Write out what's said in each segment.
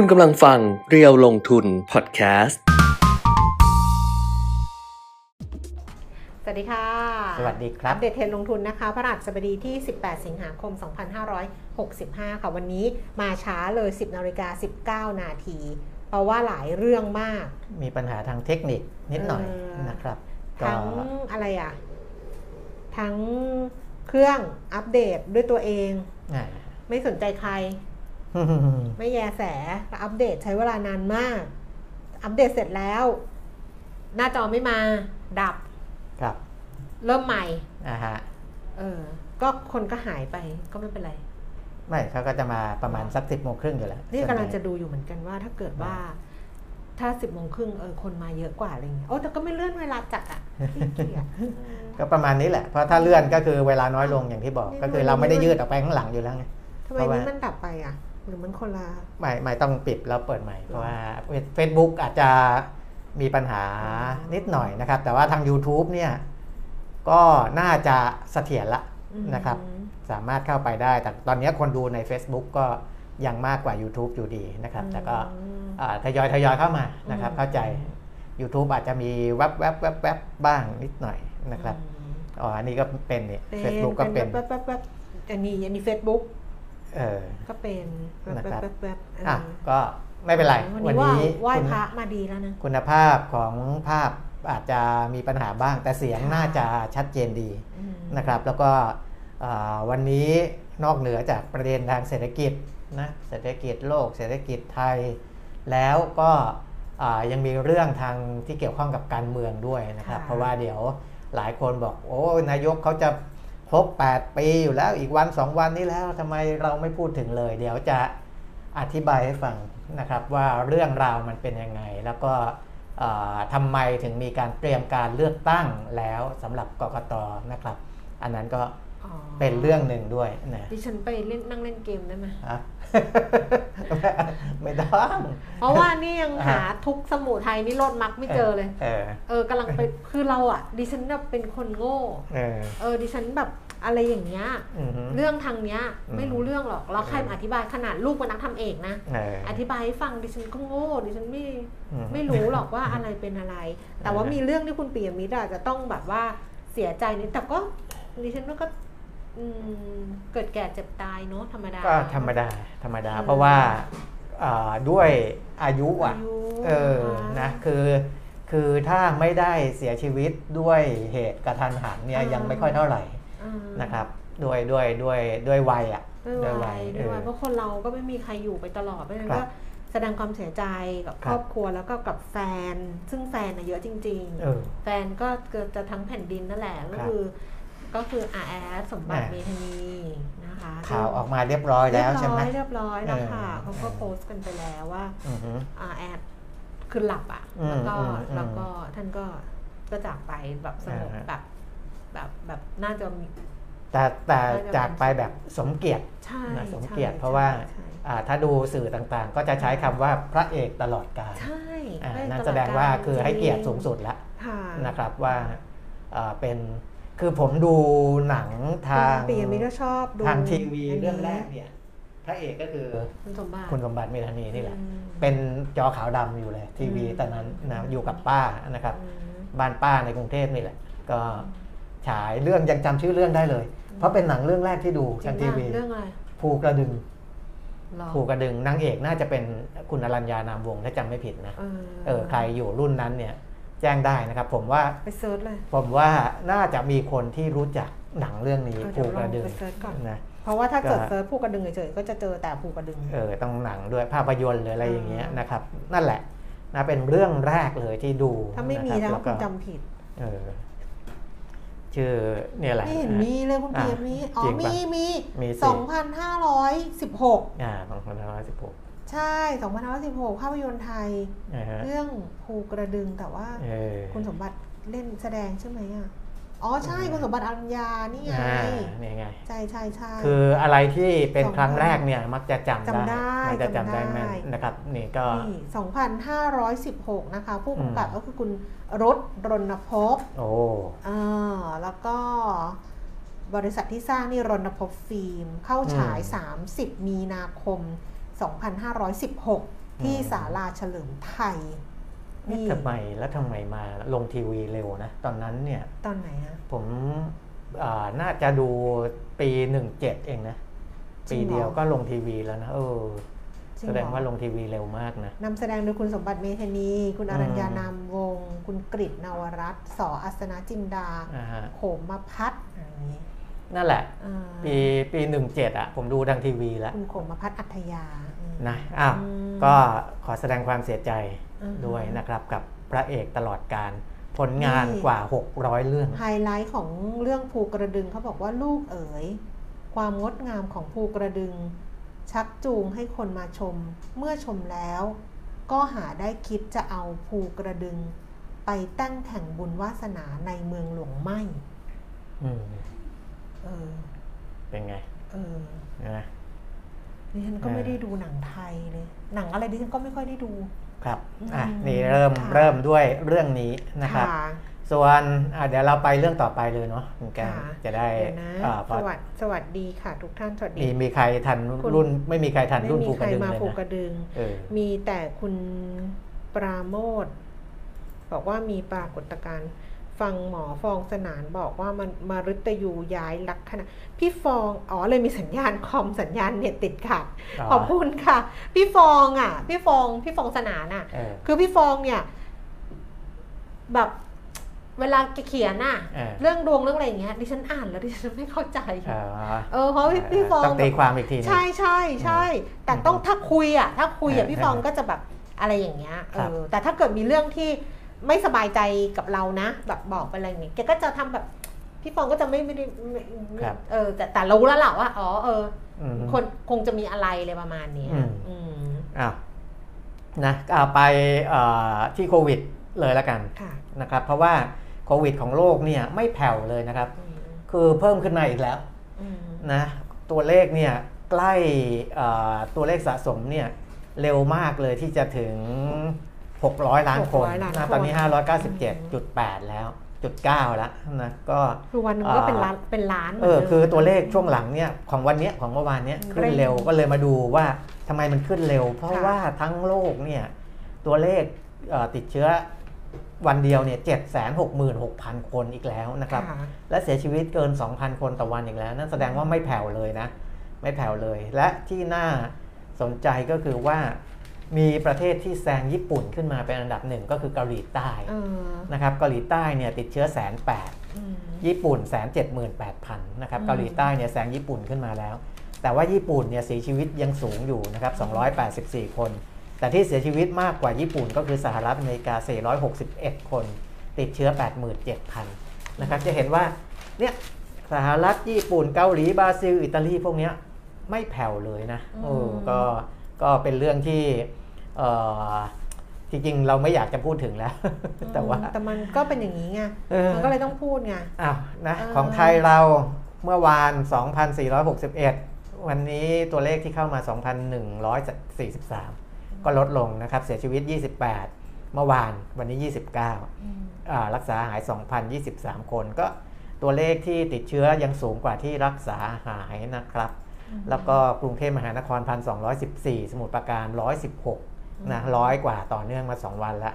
คุณกำลังฟังเรียวลงทุนพอดแคสต์ สวัสดีค่ะ สวัสดีครับ อัปเดตเทรนด์ลงทุนนะคะพระราชบดีที่ 18 สิงหาคม 2565 ค่ะ วันนี้มาช้าเลย 10นาฬิกา19 นาที เพราะว่าหลายเรื่องมาก มีปัญหาทางเทคนิคนิดหน่อยเออ นะครับก็ทั้งอะไรอะ ทั้งเครื่องอัปเดตด้วยตัวเอง อ่าไม่สนใจใคร ไม่แยแสแล้วอัปเดตใช้เวลานานมาก อัปเดตเสร็จแล้ว หน้าจอไม่มาดับ ครับ เริ่มใหม่อ่าฮะเออ ก็คนก็หายไปก็ไม่เป็นไร ไม่เขาก็จะมาประมาณสักสิบโมงครึ่งอยู่แล้ว นี่ส่วนกำลังใหญ่จะดูอยู่เหมือนกันว่าถ้าเกิดว่า ถ้าสิบโมงครึ่งเออคนมาเยอะกว่าอะไรเงี้ยโอ้แต่ก็ไม่เลื่อนเวลาจัดอะขี้เกียจก็ประมาณนี้แหละ เพราะถ้าเลื่อนก็คือเวลาน้อยลงอย่างที่บอกไม่ก็คือเราไม่ได้ยืดออกไปข้างหลังอยู่แล้วไงทำไมเพราะว่านี้มันดับไปอะ หรือมันคนละไม่ไม่ต้องปิดแล้วเปิดใหม่ เพราะว่า Facebook อาจจะมีปัญหานิดหน่อยนะครับ แต่ว่าทาง YouTube เนี่ยก็น่าจะเสถียรละอืมนะครับ สามารถเข้าไปได้ แต่ตอนนี้คนดูใน Facebook ก็ยังมากกว่า YouTube อยู่ดีนะครับ แต่ก็อืมอ่าทยอยทยอยเข้ามานะครับอืมเข้าใจ YouTube อาจจะมีแวบแวบแวบแวบบ้างนิดหน่อยนะครับอืมอ๋ออันนี้ก็เป็นนี่เป็นเฟซบุ๊กก็เป็นแป๊บแป๊บแป๊บอันนี้อันนี้เฟซบุ๊ก เออก็เป็นแป๊บนะครับแป๊บแป๊บเออออะก็ไม่เป็นไร วันวันนี้ว่านี้ไหว้คุณพระมาดีแล้วนะ คุณภาพของภาพอาจจะมีปัญหาบ้าง แต่เสียงค่ะน่าจะชัดเจนดีอืมนะครับ แล้วก็อ่าวันนี้นอกเหนือจากประเด็นทางเศรษฐกิจนะเศรษฐกิจโลก เศรษฐกิจไทย แล้วก็อ่ายังมีเรื่องทางที่เกี่ยวข้องกับการเมืองด้วยนะครับ เพราะว่าเดี๋ยวหลายคนบอกโอ้นายกเขาจะ ครบ 8 ปีอยู่แล้วอีกวัน 2 วันนี้แล้วทำไมเราไม่พูดถึงเลย เดี๋ยวจะอธิบายให้ฟังนะครับว่าเรื่องราวมันเป็นยังไง แล้วก็ทำไมถึงมีการเตรียมการเลือกตั้งแล้วสำหรับกกตนะครับ อันนั้นก็ เป็นเรื่องหนึ่งด้วยนะดิฉันไปเล่นนั่งเล่นเกมได้ไหมฮะไม่ต้อง เพราะว่านี่ยังหาอ่าทุกสมุไทยนี่โลดมักไม่เจอเลย เออ เออกำลังไปคือเราอะ ดิฉันแบบเป็นคนโง่ เออ เออดิฉันแบบอะไรอย่างเงี้ยอือฮึเรื่องทางเนี้ยอืมไม่รู้เรื่องหรอกแล้วใครมาอธิบายขนาดลูกเป็นนักทำเอกนะเอออธิบายให้ฟังดิฉันก็โง่ดิฉันไม่อืมไม่รู้หรอกว่าอะไรเป็นอะไร แต่ว่าอ่ามีมีเรื่องที่คุณปียมิตรอาจจะต้องแบบว่าเสียใจนิดแต่ก็ดิฉันว่าก็อืม เกิดแก่เจ็บตายเนาะธรรมดาก็ธรรมดา ธรรมดาเออเพราะว่าอ่าด้วยอายุอะอายุเออนะคะนะคือคือถ้าไม่ได้เสียชีวิตด้วยเหตุกระทันหันเนี่ยอ่ายัยังไม่ค่อยเท่าไหร่อ่านะครับด้วยด้วยด้วยด้วยวัยอะด้วยวัยเอด้วยอวัยเพราะคนเราก็ไม่มีใครอยู่ไปตลอดเพราะฉะนั้นครัก็บแสดงความเสียใจกับคครับรอบครัวแล้วก็กับแฟน ซึ่งแฟนน่ะเยอะจริงเออๆแฟนก็เกิดจะทั้งแผ่นดินนั่นแหละก็ครับคือ ก็คืออาแอดสมบัติอ่าเมธานีนะคะข่าวออกมาเรียบร้อยแล้วใช่ไหมเรียบร้อยเรียบร้อยแล้วค่ะเออเขาก็โพสต์กันไปแล้วว่าอือฮึอาแอดคือหลับอะอืมแล้วก็อืมอืมแล้วก็ท่านก็ก็จากไปแบบสงบอ่าฮะแบบแบบแบบน่าจะมีแต่แต่น่าจะจากไปแบบสมเกียรติใช่นะสมเกียรติใช่เพราะว่าใช่อ่าถ้าดูสื่อต่างๆ ก็จะใช้คำว่าพระเอกตลอดกาลใช่อ่าไม่นั่นตลอแสดงว่าการคือให้เกียรติจสูงสุดแล้วค่ะนะครับว่าอ่าเป็น คือผมดูหนังทางคุณปียมิตรก็ชอบดูทางทีวีนนี้เรื่องแรกเนี่ยพระเอกก็คือคุณสมบัติคุณสมบัติเมธานีนี่แหละอืมเป็นจอขาวดำอยู่เลย ทีวีอืมตอนนั้นนะอยู่กับป้านะครับอืมบ้านป้าในกรุงเทพนี่แหละ ก็ฉายเรื่องยังจำชื่อเรื่องได้เลย เพราะเป็นหนังเรื่องแรกที่ดูจริทางงทีป่ะวีเรื่องอะไรภูกระดึงหรอภูกระดึงนางเอกน่าจะเป็นคุณอรัญญานามวงศ์ถ้าจำไม่ผิดนะเออเออใครอยู่รุ่นนั้นเนี่ย แจ้งได้นะครับ ผมว่าไป search เลย ผมว่าน่าจะมีคนที่รู้จักหนังเรื่องนี้เออภูเดี๋ยวกลอระงดึงไป search ก่อนนะเพราะว่าถ้าเกิดก็เซิร์ชภูกระดึงเฉยๆก็จะเจอแต่ภูกระดึง เออต้องหนังด้วยภาพยนตร์หรืออะไรอย่างเงี้ยอ่านนะครับ นั่นแหละนะเป็นเรื่องแรกเลยที่ดู ถ้าไม่มีนะนะครับแล้วคุก็ณจำผิด เออชื่อเนี่ยแหละไม่เห็นนะมีเลยคุณอะเปียมีอ๋อจริงปะมีมีมีสิสองพันห้าร้อยสิบหกอ่าสองพันห้าร้อยสิบหก ใช่สองพันห้าร้อยสิบหกภาพยนตร์ไทยนะฮะเรื่องภูกระดึงแต่ว่าเออคุณสมบัติเล่นแสดงใช่ไหมอะอ๋อใช่คุณสมบัติอรัญญานี่ไงอ่านี่ไงใช่ใช่ใช่คืออะไรที่เป็นสองครั้งแรกเนี่ยมักจะจำจำได้มักจะจำได้จำได้แม่นนะครับนี่ก็นี่2,516 นะคะ ผู้กำกับอืมก็คือคุณรถรณพบโอ้อ่าแล้วก็บริษัทที่สร้างนี่รณพบฟิล์ม เข้าฉาย 30 มีนาคม 2516 ที่อืมศาลาเฉลิมไทยนี่ทำไมแล้วทำไมมาลงทีวีเร็วนะ ตอนนั้นเนี่ย ตอนไหนอะผมอ่าน่าจะดูปีหนึ่งเจ็ดเองนะจริปีงเหรอเดียวก็ลงทีวีแล้วนะเออจริแสเหรดองว่าลงทีวีเร็วมากนะนำแสดงโดยคุณสมบัติเมธานี คุณอรัญญาอืมนามวงศ์คุณกฤษนวรัตน์สออัศนาจินดาอ่าฮะโขมมาพัฒน์อะไรอย่างนี้ นั่นแหละอ่าปีปีหนึ่งเจ็ดอะผมดูทางทีวีแล้ว คุณโขมมาพัฒน์อัธยาอืมนะอ้าวอืมก็ขอแสดงความเสียใจอือฮึด้วยนะครับกับพระเอกตลอดการผลงานนี่กว่า 600 เรื่อง ไฮไลท์ของเรื่องภูกระดึงเขาบอกว่าลูกเอ๋ย ความงดงามของภูกระดึง ชักจูงให้คนมาชม เมื่อชมแล้ว ก็หาได้คิดจะเอาภูกระดึง ไปตั้งแข่งบุญวาสนาในเมืองหลวงไม่อืม เออเป็นไงเออนะดิฉันก็เออไม่ได้ดูหนังไทยเลยหนังอะไรดิฉันก็ไม่ค่อยได้ดู ครับอะอืมนี่เริ่มค่ะเริ่มด้วยเรื่องนี้นะครับค่ะส่วนอะเดี๋ยวเราไปเรื่องต่อไปเลยเนาะคุณแกค่ะจะได้เดี๋ยวนะอ่าพสอวัสดสวัสดีค่ะ ทุกท่านสวัสดีมีมีใครทันคุณรุ่น ไม่มีใครทันไม่รุ่นมีภูใคกรระดึงมาเลยภูกนะระดึงเออมีแต่คุณปราโมทบอกว่ามีปรากฏการณ์ ฟังหมอฟองสนานบอกว่ามันมารุตยูย้ายลักษณะพี่ฟองอ๋อเลยมีสัญญาณคอมสัญญาณเน็ตติดขัดขอบคุณค่ะ พี่ฟองอะ พี่ฟองพี่ฟองสนานอะเออคือพี่ฟองเนี่ย แบบเวลาแกเขียนน่ะเออเรื่องดวงเรื่องอะไรอย่างเงี้ยดิฉันอ่านแล้วดิฉันไม่เข้าใจเออเออเพราะพี่พี่ฟองต้องตีความอีกทีหนึงใช่ใช่ใช่แต่ต้องถ้าคุยอะถ้าคุยอะเออพี่ฟองก็จะแบบอะไรอย่างเงี้ยครัเอบอแต่ถ้าเกิดมีเรื่องที่ ไม่สบายใจกับเรานะ แบบบอกไปอะไรอย่างเงี้ยแกก็จะทำแบบพี่ฟองก็จะไม่ไม่ได้ไม่ไม่ครับเออ แต่แต่รู้แล้วแหละว่าอ๋อเอออืมคนคงจะมีอะไรเลยประมาณเนี้ยอืมอืมอ้าวนะเอาไปเอ่อที่โควิดเลยละกันค่ะนะครับ เพราะว่าโควิดของโลกเนี่ยไม่แผ่วเลยนะครับอืมคือเพิ่มขึ้นมาอีกแล้วอืมนะตัวเลขเนี่ยใกล้เอ่อตัวเลขสะสมเนี่ยเร็วมากเลยที่จะถึง 600 ล้านคน600ล้านนะคนตอนนี้ 597.8 แล้วจุด9แล้วนะก็คือวันหนึงก็เป็นล้านเป็นล้านเออหมืนดิมคือตัวเลขช่วงหลังเนี่ยของวันเนี้ยของเมื่อวานเนี้ยขึ้นเร็วก็เลยมาดูว่าทำไมมันขึ้นเร็ว เพราะค่ะว่าทั้งโลกเนี่ยตัวเลขเอ่อติดเชื้อวันเดียวเนี่ยเจ็ดแสนหกหมื่นหกพันคนอีกแล้วนะครับค่ะและเสียชีวิตเกิน 2,000 คนต่อวันอีกแล้ว นั่นแสดงว่าไม่แผ่วเลยนะ ไม่แผ่วเลย และที่น่าสนใจก็คือว่า มีประเทศที่แซงญี่ปุ่นขึ้นมาเป็นอันดับหนึ่งก็คือเกาหลีใต้เออนะครับเกาหลีใต้เนี่ยติดเชื้อแสนแปดอืมญี่ปุ่นแสนเจ็ดหมื่นแปดพันนะครับอืมเกาหลีใต้เนี่ยแซงญี่ปุ่นขึ้นมาแล้ว แต่ว่าญี่ปุ่นเนี่ยเสียชีวิตยังสูงอยู่นะครับ284 คน แต่ที่เสียชีวิตมากกว่าญี่ปุ่นก็คือสหรัฐอเมริกา 461 คน ติดเชื้อ 87,000นะครับจะเห็นว่าเนี่ยสหรัฐญี่ปุ่นเกาหลีบราซิลอิตาลีพวกเนี้ยไม่แผ่วเลยนะเออก็ ก็เป็นเรื่องที่เอ่อจริงๆ เราไม่อยากจะพูดถึงแล้ว แต่ว่าแต่มันก็เป็นอย่างนี้ไงเออมันก็เลยต้องพูดไงอ้าวนะเออของไทยเราเมื่อวาน 2,461 วันนี้ตัวเลขที่เข้ามา 2,143 ก็ลดลงนะครับ เสียชีวิต 28 เมื่อวานวันนี้ 29อ่ารักษาหาย 2,023 คนก็ตัวเลขที่ติดเชื้อยังสูงกว่าที่รักษาหายนะครับ แล้วก็กรุงเทพมหานคร 1,214 สมุทรปราการ 116 นะร้อยกว่าต่อเนื่องมา 2 วันแล้ว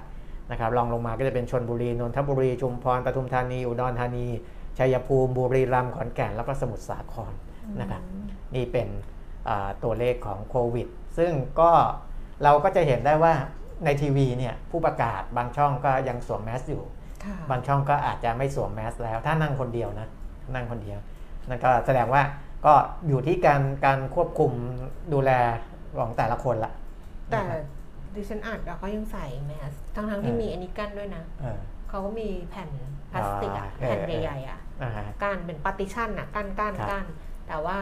นะครับรองลงมาก็จะเป็นชนบุรี นนทบุรี ชุมพร ปทุมธานี อุดรธานี ชัยภูมิ บุรีรัมย์ ขอนแก่น แล้วก็สมุทรสาครนะครับนี่เป็นอ่าตัวเลขของโควิด ซึ่งก็เราก็จะเห็นได้ว่าในทีวีเนี่ยผู้ประกาศบางช่องก็ยังสวมแมสอยู่ค่ะบางช่องก็อาจจะไม่สวมแมสแล้ว ถ้านั่งคนเดียวนะนั่งคนเดียวนั่นก็แสดงว่า ก็อยู่ที่การการควบคุมดูแลของแต่ละคนละแต่นะครับดิฉันอ่านแล้วเขายังใส่แมสทั้งทั้งๆที่เออมีอันนี้กั้นด้วยนะเออเขาก็มีแผ่นพลาสติกอะอ่าแผ่นเออใหญ่ๆอะอ่าฮะกั้นเป็นปาร์ติชันอะกั้นกั้นครับกั้นแต่ว่า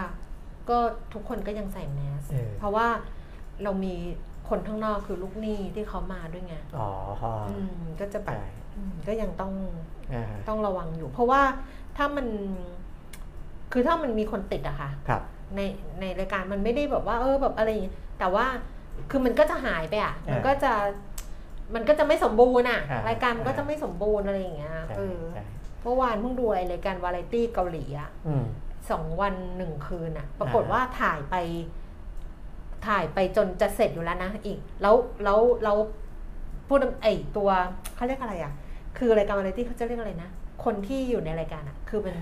ก็ทุกคนก็ยังใส่แมสเออเพราะว่าเรามีคนข้างนอกคือลูกหนี้ที่เขามาด้วยไงอ๋ออืมก็จะแบบใช่อืมก็ยังต้องอ่าฮะต้องระวังอยู่ เพราะว่าถ้ามัน คือถ้ามันมีคนติดอะค่ะครับ ในในรายการมันไม่ได้แบบว่า เออแบบอะไรอย่างเงี้ยแต่ว่าคือมันก็จะหายไปอะมันก็จะมันก็จะไม่สมบูรณ์อะอ่ารายการมันก็จะไม่สมบูรณ์อะไรอย่างเงี้ยใช่เออใช่เมื่อวานเพิ่งดูไอรายการวาไรตี้เกาหลีอะอืม สองวันหนึ่งคืนอะปรากฏอ่าว่าถ่ายไป ถ่ายไปจนจะเสร็จอยู่แล้วนะอีก แล้วแล้วแล้วพูดไอตัวเขาเรียกอะไรอะคือรายการวาไรตี้เขาจะเรียกอะไรนะคนที่อยู่ในรายการอะคือเป็น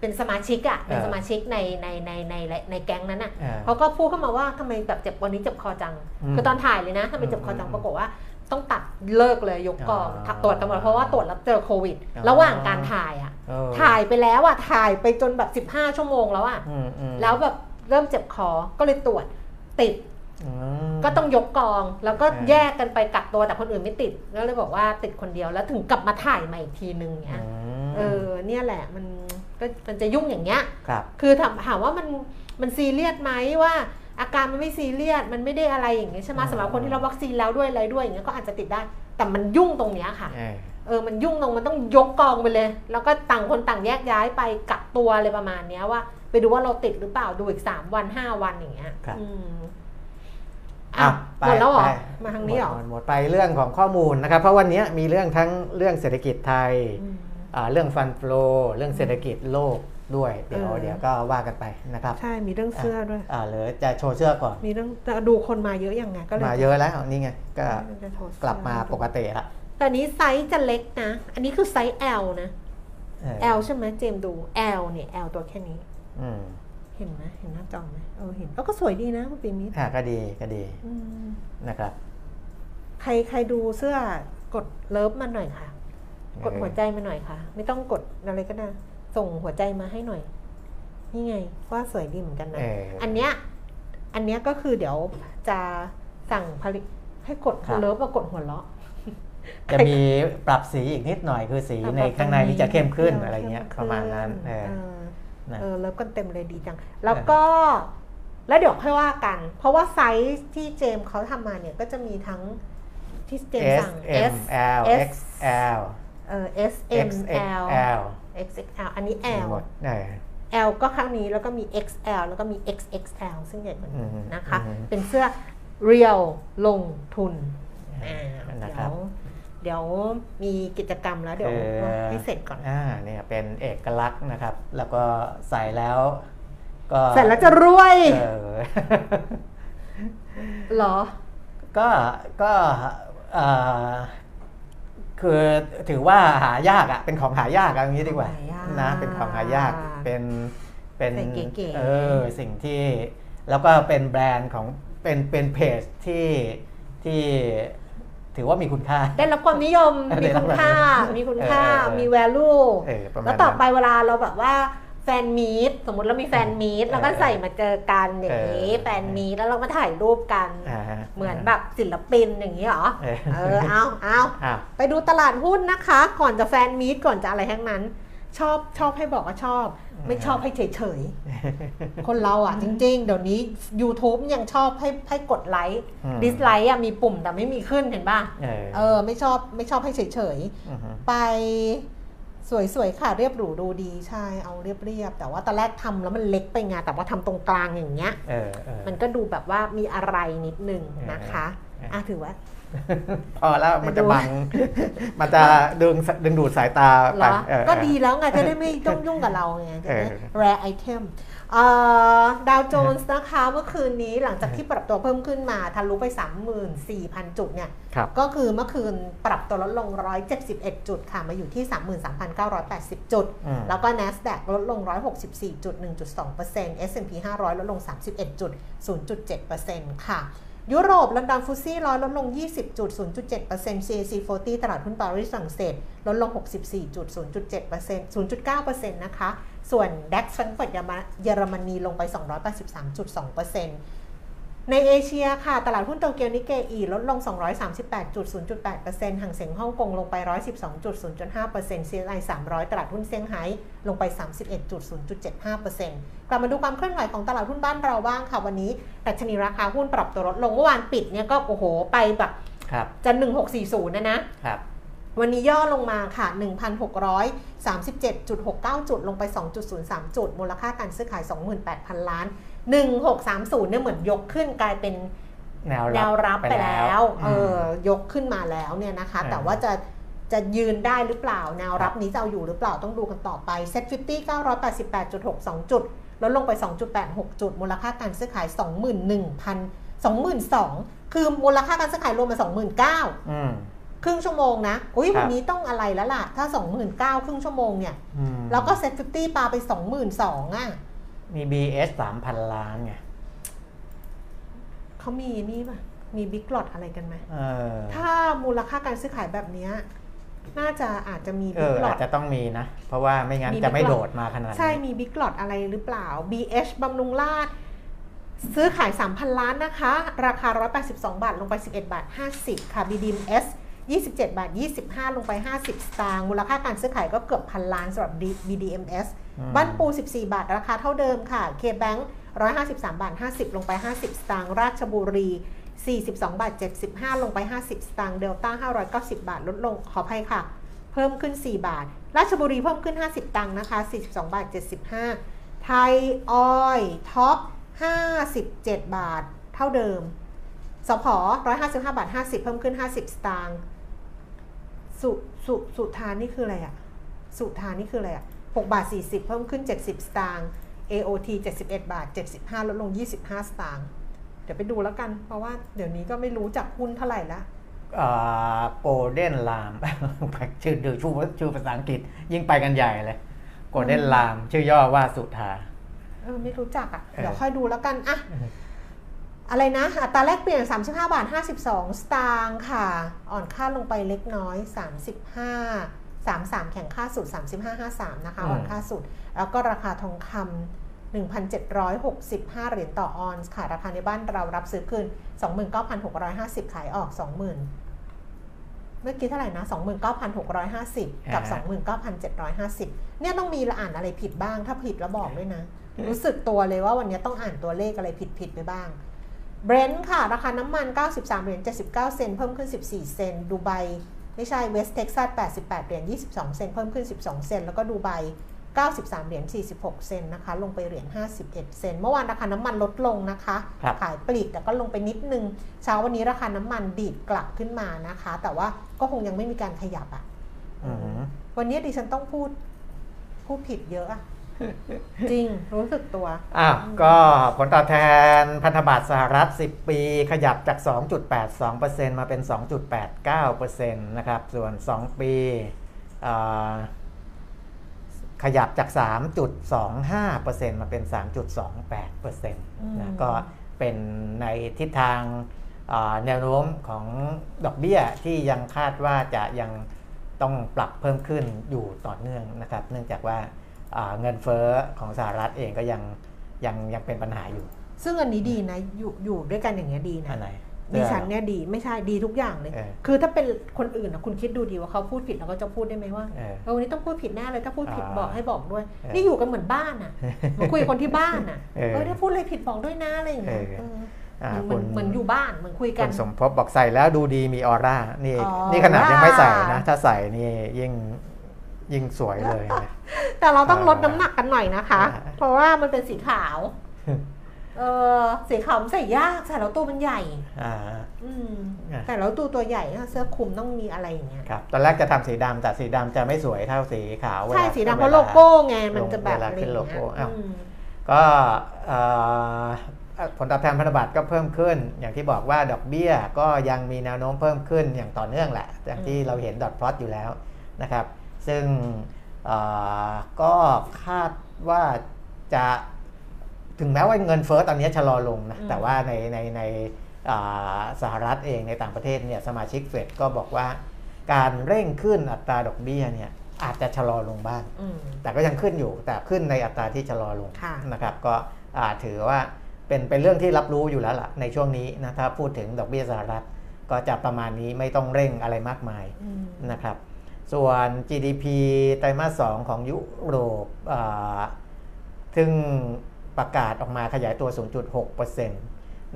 เป็นสมาชิกอะเป็นเออสมาชิกในในในในในในแก๊งนั้นอะอ่าเขาก็พูดเข้ามาว่าทำไมแบบเจ็บวันนี้เจ็บคอจังอืมคือตอนถ่ายเลยนะทำไมเจ็บคอจังอืมปรากฏว่าต้องตัดเลิกเลยยกกองอ๋อตรวจกันหมดเพราะว่าตรวจแล้วเจอโควิดอ๋อระหว่างการถ่ายอะเออถ่ายไปแล้วอะถ่ายไปจนแบบ 15 ชั่วโมงแล้วอะอืมอืมแล้วแบบเริ่มเจ็บคอก็เลยตรวจติดอืมก็ต้องยกกองแล้วก็อ่าแยกกันไปกักตัวแต่คนอื่นไม่ติดก็เลยบอกว่าติดคนเดียวแล้วถึงกลับมาถ่ายใหม่อีกทีนึงเนี้ยมเออเนี่ยแหละมัน ก็มันจะยุ่งอย่างเงี้ยครับ คือถามถามว่ามันมันซีเรียสไหมว่า อาการมันไม่ซีเรียสมันไม่ได้อะไรอย่างเงี้ยใช่ไหมอืมสำหรับคนที่รับวัคซีนแล้วด้วยอะไรด้วยอย่างเงี้ยก็อาจจะติดได้ แต่มันยุ่งตรงเนี้ยค่ะเออเออมันยุ่งตรงมันต้องยกกองไปเลย แล้วก็ต่างคนต่างแยกย้ายไปกักตัวอะไรประมาณเนี้ยว่า ไปดูว่าเราติดหรือเปล่าดูอีกสามวันห้าวันอย่างเงี้ยครับอืมอะอะไปหมดแล้วเหรอไปมาทางนี้เหรอหมดหมดไปเรื่องของข้อมูลนะครับ เพราะวันนี้มีเรื่องทั้งเรื่องเศรษฐกิจไทยอืมอ่า เรื่องฟันฟลอเรื่องเศรษฐกิจโลกด้วยเดี๋ยวเออเดี๋ยวก็ว่ากันไปนะครับ ใช่มีเรื่องเสื้อด้วยอ่าหรือจะโชว์เสื้อก่อน มีเรื่องแต่ดูคนมาเยอะยังไงก็เลยมาเยอะแล้วนี่ไงก็จะโชว์เสื้อกลับมาปกติละแต่อันนี้ไซส์จะเล็กนะ อันนี้คือ size L นะเออ L ใช่ไหมเจมส์ดู L เนี่ย L ตัวแค่นี้อืมเห็นไหมเห็นหน้าจอไหมเออเห็นแล้วก็สวยดีนะคุณปีมิตรอ่าก็ดีก็ดีอืมนะครับ ใครใครดูเสื้อกด love มาหน่อยค่ะ กดหัวใจมาหน่อยค่ะ ไม่ต้องกดอะไรก็ได้ส่งหัวใจมาให้หน่อย นี่ไงว่าสวยดีเหมือนกันนะเอออันเนี้ย อันเนี้ยก็คือเดี๋ยวจะสั่งผลิตให้กดครับ love มากดหัวเราะจะมีปรับสีอีกนิดหน่อยคือสีในข้างในนี่จะเข้มขึ้นอะไรเงี้ยประมาณนั้นเออเออนะเออ love กันเต็มเลยดีจัง แล้วก็แล้วเดี๋ยวค่อยว่ากัน เพราะว่าไซส์ที่เจมส์เขาทำมาเนี่ยก็จะมีทั้งที่เจมส์ S สั่ง M L S X L เออ S M X L L XXL อันนี้ มี L หมดเออ L ก็ข้างนี้แล้วก็มี XL แล้วก็มี XXL ซึ่งใหญ่กว่านี้อืมนะคะ อืมเป็นเสื้อเรียวลงทุนอ่านะเดี๋ครัยบวเดี๋ยวมีกิจกรรมแล้วเดี๋ยวออให้เสร็จก่อน อ่าเนี่ยเป็นเอกลักษณ์นะครับ แล้วก็ใส่แล้ว ก็เสร็จแล้วจะรวยเออ เหรอ ก็ก็เอ่อ คือถือว่าหายากอะเป็นของหายากเอย่างนี้ดีกว่าหายากนะเป็นของหายากเป็นเป็นใส่เก๋ๆเออสิ่งที่แล้วก็เป็นแบรนด์ของเป็นเป็นเพจที่ที่ถือว่ามีคุณค่า ได้รับความนิยมได้มีรับคุณค่าความนิยมมีคุณค่าเออเออมี value เออประมาณแล้วต่อไปนั้นเวลาเราแบบว่า แฟนมีตสมมติเรามีแฟนมีตเราก็ใส่มาเจอกันอย่างนี้เออแฟนมีตแล้วเรามาถ่ายรูปกันอ่าฮะเหมือนแบบศิลปินอย่างนี้เหรอเออเออเอาเอาอะไปดูตลาดหุ้นนะคะ ก่อนจะแฟนมีตก่อนจะอะไรทั้งนั้น ชอบชอบให้บอกว่าชอบ ไม่ชอบให้เฉยเฉยๆ คนเราอะจริง ๆ เดี๋ยวนี้ YouTube ยังชอบให้ให้กดไลค์อืมดิสไลค์อะมีปุ่มแต่ไม่มีขึ้นเห็นป่ะเออเออไม่ชอบไม่ชอบให้เฉยอือฮึๆไป สวยๆค่ะเรียบหรูดูดีใช่เอาเรียบๆแต่ว่าตอนแรกทำแล้วมันเล็กไปไงแต่ว่าทำตรงกลางอย่างเงี้ยเออเออมันก็ดูแบบว่ามีอะไรนิดนึงนะคะเอออะถือว่าพอแล้วมันจะไปดูบัง มันจะดึงดึงดูดสายตาเหไปรอเออก็ดีแล้วไงจะได้ไม่ต้องยุ่งกับเราไงจะได้เออ rare item ดาวโจนส์นะคะเมื่อคืนนี้หลังจากที่ปรับตัวเพิ่มขึ้นมาทะลุไป 34,000 จุดเนี่ยครับก็คือเมื่อคืนปรับตัวลดลง 171 จุดค่ะมาอยู่ที่ 33,980 จุดอืมแล้วก็ NASDAQ ลดลง 164จุด1.2% S&P 500 ลดลง 31จุด0.7%ค่ะยุโรปลอนดอนฟุตซี่ร้อยลดลง 20จุด0.7% CAC 40 ตลาดหุ้นปารีสฝรั่งเศสลดลง 64จุด0.7% 0.9%นะคะ ส่วน DAX แฟรงก์เฟิร์ตเยอรมนีลงไป 283.2%ในเอเชียค่ะ ตลาดหุ้นโตเกียวนิเกอีลดลง 238.0.8%ห่างเสียงฮ่องกงลงไป 112.0.5% CSI 300 ตลาดหุ้นเซี่ยงไฮ้ลงไป 31.0.75%กลับมาดูความเคลื่อนไหวของตลาดหุ้นบ้านเราบ้างค่ะวันนี้ดัชนีราคาหุ้นปรับตัวลดลงเมื่อวานปิดเนี่ยก็โอ้โหไปแบบครับจะ 1640นะนะครับ วันนี้ย่อลงมาค่ะ 1,637.69 จุดลงไป 2.03 จุด มูลค่าการซื้อขาย 28,000 ล้าน 1630เนี่ยเหมือนยกขึ้นกลายเป็นแนวแนวรับไปแล้วเอมอยกขึ้นมาแล้วเนี่ยนะคะเออแต่ว่าจะจะยืนได้หรือเปล่า แนวรับนี้จะเอาอยู่หรือเปล่าต้องดูกันต่อไป Set 50 988.62จุดลดลงไป 2.86 จุด มูลค่าการซื้อขาย 21,000 22,000 คือมูลค่าการซื้อขายรวมมา 29,000อืม ครึ่งชั่วโมงนะอุ้ยครับวันนี้ต้องอะไรแล้วล่ะ ถ้า 29,000ครึ่งชั่วโมงเนี่ยอืมแล้วก็เซ็ต50ปาไป 22,000อะ มี BS สามพันล้านไงเขามีนี่ป่ะ มีบิ๊กหลอดอะไรกันไหมเออถ้ามูลค่าการซื้อขายแบบเนี้ยน่าจะอาจจะมีเอบิ๊อกหลออาดจจะต้องมีนะ เพราะว่าไม่งั้นมีจะไม่ Big Lot โดดมาขนาดนี้ใช่มีบิ๊กหลอดอะไรหรือเปล่า BH บำรุงราษฎร์ซื้อขาย 3,000 ล้านนะคะ ราคา 182 บาท ลงไป 11 บาท 50 ค่ะ BDM S 27 บาท 25 ลงไป 50 สตางค์มูลค่าการซื้อขายก็เกือบพันล้านสำหรับ BDMs อืมบ้านปู 14 บาท ราคาเท่าเดิมค่ะ KBank 153 บาท 50 ลงไป 50 สตางค์ราชบุรี 42 บาท 75 ลงไป 50 สตางค์เดลต้า 590 บาท ลดลงขออภัยค่ะ เพิ่มขึ้น 4 บาท ราชบุรีเพิ่มขึ้น 50 ตังค์นะคะ 42 บาท 75 ไทยออยท็อป 57 บาท เท่าเดิมสพ155 บาท 50 เพิ่มขึ้น 50 สตางค์ สุสุสุทานนี่คืออะไรอะสุทานนี่คืออะไรอะ6บาท40เพิ่มขึ้น70สตางค์ AOT 71 บาท 75 ลดลง 25 สตางค์ เดี๋ยวไปดูแล้วกัน เพราะว่าเดี๋ยวนี้ก็ไม่รู้จักหุ้นเท่าไหร่ละโกลเด้นลามชื่อดูชื่อชื่อภาษาอังกฤษ ยิ่งไปกันใหญ่เลยโกลเด้นลาม ชื่อย่อว่าสุธาเออไม่รู้จักอะ่ะเออเดี๋ยวค่อยดูแล้วกันอะ อะไรนะ อัตราแลกเปลี่ยน 35 บาท 52 สตางค์ค่ะ อ่อนค่าลงไปเล็กน้อย 35 33 แข่งค่าสุด 35.53 นะคะ อ่อนค่าสุด แล้วก็ราคาทองคำ1,765 เหรียญต่อออนซ์ค่ะ ราคาในบ้านเรารับซื้อคืน 29,650 ขายออก 20,000 เมื่อกี้เท่าไหร่นะ 29,650 กับ 29,750 เนี่ยต้องมีละอ่านอะไรผิดบ้าง ถ้าผิดแล้วบอกด้วยนะ รู้สึกตัวเลยว่าวันนี้ต้องอ่านตัวเลขอะไรผิดผิดๆไปบ้าง เบรนท์ค่ะ ราคาน้ำมัน 93 เหรียญ 79 เซนต์เพิ่มขึ้น 14 เซนต์ดูไบไม่ใช่เวสต์เท็กซัส 88 เหรียญ 22 เซนต์เพิ่มขึ้น 12 เซนต์แล้วก็ดูไบ 93 เหรียญ 46 เซนต์นะคะ ลงไปเหรียญ 51 เซนต์เมื่อวานราคาน้ำมันลดลงนะคะครับขายปลีกแต่ก็ลงไปนิดนึง เช้าวันนี้ราคาน้ำมันดีดกลับขึ้นมานะคะ แต่ว่าก็คงยังไม่มีการขยับอะ่ะอืมวันนี้ดิฉันต้องพูดพูดผิดเยอะอะ จริงรู้สึกตัว อ้าวก็ผลตอบแทนพันธบัตรสหรัฐ 10 ปี ขยับจาก 2.82%มาเป็น 2.89%นะครับ ส่วน 2 ปีอ่าขยับจาก 3.25%มาเป็น 3.28%นะอืมก็เป็นในทิศทางอ่าแนวโน้มของดอกเบี้ยที่ยังคาดว่าจะยังต้องปรับเพิ่มขึ้นอยู่ต่อเนื่องนะครับ เนื่องจากว่าอ่า เงินเฟ้อของสหรัฐเองก็ยังยังยังเป็นปัญหาอยู่ ซึ่งอันนี้ดีนะอยู่อยู่ด้วยกันอย่างเงี้ยดีนะอันไหนดิฉันเนี่ยดีไม่ใช่ดีทุกอย่างเลยเออคือถ้าเป็นคนอื่นนะคุณคิดดูดีว่าเขาพูดผิดเราก็จะพูดได้ไหมว่าเออเออวันนี้ต้องพูดผิดแน่เลยถ้าพูดผิดอ่าบอกให้บอกด้วยเออนี่อยู่กันเหมือนบ้านอะเหมาคุยกับคนที่บ้านอะเออเออถ้าพูดอะไรผิดบอกด้วยนะอะไรอย่างเงี้ยเออเอออ่าเหมือนคุณเหมือนอยู่บ้านเหมือนคุยกัคุนณสมภพบอกใส่แล้วดูดีมีออร่านี่ออนี่ขนาดยังไม่ใส่นะร่าถ้าใส่นี่ยิ่ง ยิ่งสวยเลยนะแต่เราต้องอ่าลดน้ำหนักกันหน่อยนะคะอ่าเพราะว่ามันเป็นสีขาว เออสีขาวมันใส่ยากใส่แล้วตัวมันใหญ่ อ่า อืมอะแต่แล้วตัวตัวใหญ่นะเสื้อคลุมต้องมีอะไรอย่างเงี้ย ครับ ตอนแรกจะทำสีดำแต่สีดำจะไม่สวยเท่าสีขาวเวลาใช่ สีดำเพราะวโลลโก้ไง มันจะแบบเวลาอะไรขึ้นอโลย่างโก้เงี้ยอ้าวอืมก็เอ่อผลตอบแทนพันธบัตรก็เพิ่มขึ้น อย่างที่บอกว่าดอกเบี้ยก็ยังมีแนวโน้มเพิ่มขึ้นอย่างต่อเนื่องแหละ อย่างที่เราเห็นดอทพลอตอยู่แล้วนะครับ ซึ่งเอ่อก็คาดว่าจะถึงแม้ว่าเงินเฟ้อตอนนี้ชะลอลงนะอืมแต่ว่าในในในอ่าสหรัฐเองในต่างประเทศเนี่ยสมาชิกเฟดก็บอกว่าการเร่งขึ้นอัตราดอกเบี้ยเนี่ยอาจจะชะลอลงบ้างอืมแต่ก็ยังขึ้นอยู่ แต่ขึ้นในอัตราที่ชะลอลงค่ะนะครับ ก็อ่าถือว่าเป็นเป็นเรื่องที่รับรู้อยู่แล้วล่ะในช่วงนี้นะถ้าพูดถึงดอกเบี้ยสหรัฐก็จะประมาณนี้ไม่ต้องเร่งอะไรมากมายอืมนะครับ ส่วน GDP ไตรมาส 2 ของยุโรปซึ่งประกาศออกมาขยายตัว 0.6%น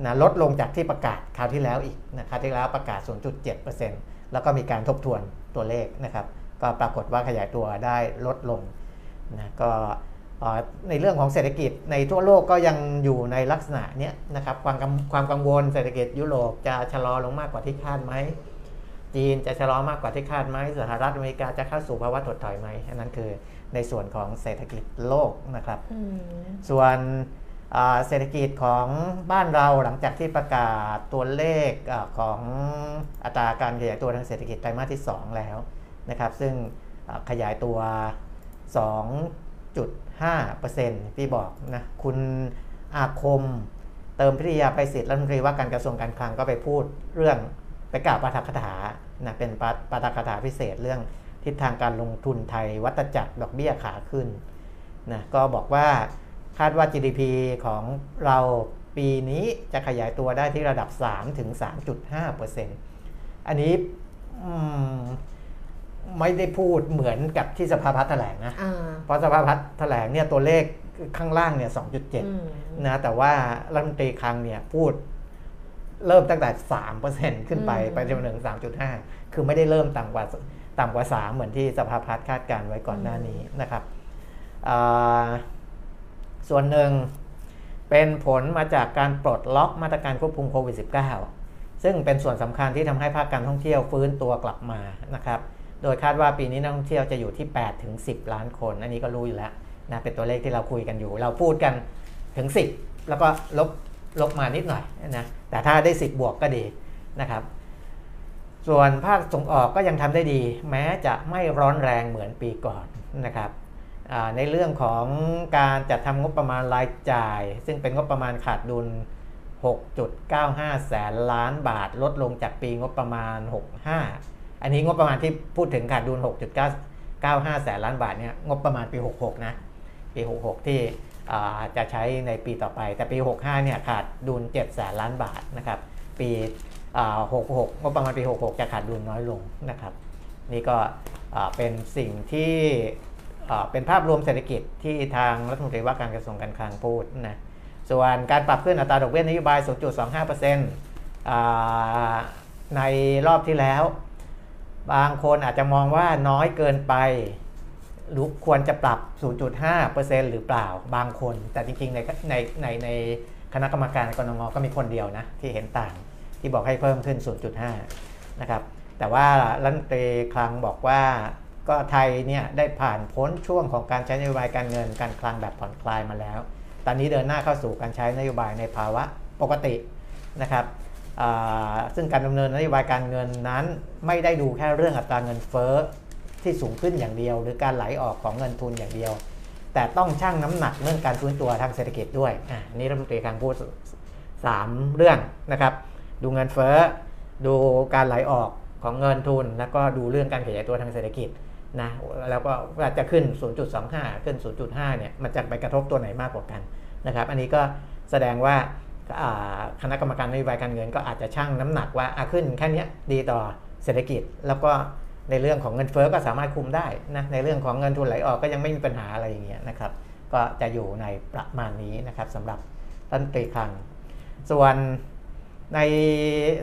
ะลดลงจากที่ประกาศคราวที่แล้วอีกนะคราวที่แล้วประกาศ 0.7%แล้วก็มีการทบทวนตัวเลขนะครับ ก็ปรากฏว่าขยายตัวได้ลดลงนะก็ในเรื่องของเศรษฐกิจในทั่วโลกก็ยังอยู่ในลักษณะนี้นะครับความความกังวลเศรษฐกิจยุโรปจะชะลอลงมากกว่าที่คาดไหม จีนจะชะลอมากกว่าที่คาดไหมสหรัฐอเมริกาจะเข้าสู่ภาวะถดถอยไหมอันนั้นคือในส่วนของเศรษฐกิจโลกนะครับอืมส่วนอ่าเศรษฐกิจของบ้านเราหลังจากที่ประกาศตัวเลขอาของอัตราการขยายตัวทางเศรษฐกิจไตรมาสที่ 2 แล้วนะครับ ซึ่งอ่าขยายตัว 2.5%ที่บอกนะคุณอาคมเติมพิทยาไปสิทธิ์รัฐมนตรีว่าการกระทรวงการคลังก็ไปพูดเรื่อง ไปกล่าวปาฐกถานะเป็นปาปาฐกถาพิเศษเรื่องทิศทางการลงทุนไทยวัตจักรดอกเบี้ยขาขึ้นนะก็บอกว่าคาดว่า GDP ของเราปีนี้จะขยายตัวได้ที่ระดับ 3 ถึง 3.5%อันนี้อืมไม่ได้พูดเหมือนกับที่สภาพัฒน์แถลงนะอ่าเพราะสภาพัฒน์แถลงเนี่ยตัวเลขข้างล่างเนี่ย 2.7อืมนะ แต่ว่ารัฐมนตรีคลังเนี่ยพูด เริ่มตั้งแต่สามเปอร์เซ็นขึ้นไปอืมไปจนถึงสามจุดห้าคือไม่ได้เริ่มต่ำกว่าต่ำกว่าสามเหมือนที่สภาพัฒน์คาดการณ์ไว้ก่อนหน้านี้นะครับอ่าส่วนหนึ่งเป็นผลมาจากการปลดล็อกมาตรการควบคุมโควิด -19 ซึ่งเป็นส่วนสำคัญที่ทำให้ภาคการท่องเที่ยวฟื้นตัวกลับมานะครับ โดยคาดว่าปีนี้นักท่องเที่ยวจะอยู่ที่ 8 ถึง 10 ล้านคน อันนี้ก็รู้อยู่แล้วนะเป็นตัวเลขที่เราคุยกันอยู่ เราพูดกันถึง 10 แล้วก็ลบ ลบมานิดหน่อยนะแต่ถ้าได้ 10 บวกก็ดีนะครับ ส่วนภาคส่งออกก็ยังทำได้ดี แม้จะไม่ร้อนแรงเหมือนปีก่อนนะครับในเรื่องของการจัดทำงบประมาณรายจ่าย ซึ่งเป็นงบประมาณขาดดุล 6.95 แสนล้านบาท ลดลงจากปีงบประมาณ 65 อันนี้งบประมาณที่พูดถึงขาดดุล 6.95 แสนล้านบาทเนี่ยงบประมาณปี 66 นะ ปี 66 ที่ จะใช้ในปีต่อไป แต่ปี 65 เนี่ยขาดดุล7แสนล้านบาทนะครับ ปี 66งบประมาณปี 66 จะขาดดุลน้อยลงนะครับ นี่ก็เป็นสิ่งที่เป็นภาพรวมเศรษฐกิจที่ทางรัฐมนตรีว่าการกระทรวงการคลังพูดนะ ส่วนการปรับขึ้นอัตราดอกเบี้ยนโยบาย 0.25%อ่าในรอบที่แล้ว บางคนอาจจะมองว่าน้อยเกินไป หรือควรจะปรับ 0.5%หรือเปล่าบางคน แต่จริงๆในในในในคณะกรรมการกรนงก็มีคนเดียวนะที่เห็นต่างที่บอกให้เพิ่มขึ้น 0.5 นะครับ แต่ว่ารัฐมนตรีคลังบอกว่าก็ไทยเนี่ยได้ผ่านพ้นช่วงของการใช้นโยบายการเงินการคลังแบบผ่อนคลายมาแล้ว ตอนนี้เดินหน้าเข้าสู่การใช้นโยบายในภาวะปกตินะครับซึ่งการดำเนินนโยบายการเงินนั้น ไม่ได้ดูแค่เรื่องอัตราเงินเฟ้อ ที่สูงขึ้นอย่างเดียว หรือการไหลออกของเงินทุนอย่างเดียว แต่ต้องชั่งน้ำหนักเรื่องการฟื้นตัวทางเศรษฐกิจด้วยอะนี่รัฐมนตรีคลังพูด 3 เรื่องนะครับ ดูเงินเฟ้อดูการไหลออกของเงินทุน แล้วก็ดูเรื่องการขยายตัวทางเศรษฐกิจนะแล้วก็ว่าจะขึ้น 0.25 ขึ้น 0.5 เนี่ยมันจะไปกระทบตัวไหนมากกว่ากันนะครับ อันนี้ก็แสดงว่าคณะกรรมการนโยบายการเงินก็อาจจะชั่งน้ำหนักว่าอะขึ้นแค่นี้ดีต่อเศรษฐกิจ แล้วก็ ในเรื่องของเงินเฟ้อก็สามารถคุมได้นะในเรื่องของเงินทุนไหลออกก็ยังไม่มีปัญหาอะไรอย่างเงี้ยนะครับก็จะอยู่ในประมาณนี้นะครับสำหรับรัฐมนตรีคลัง ส่วนใน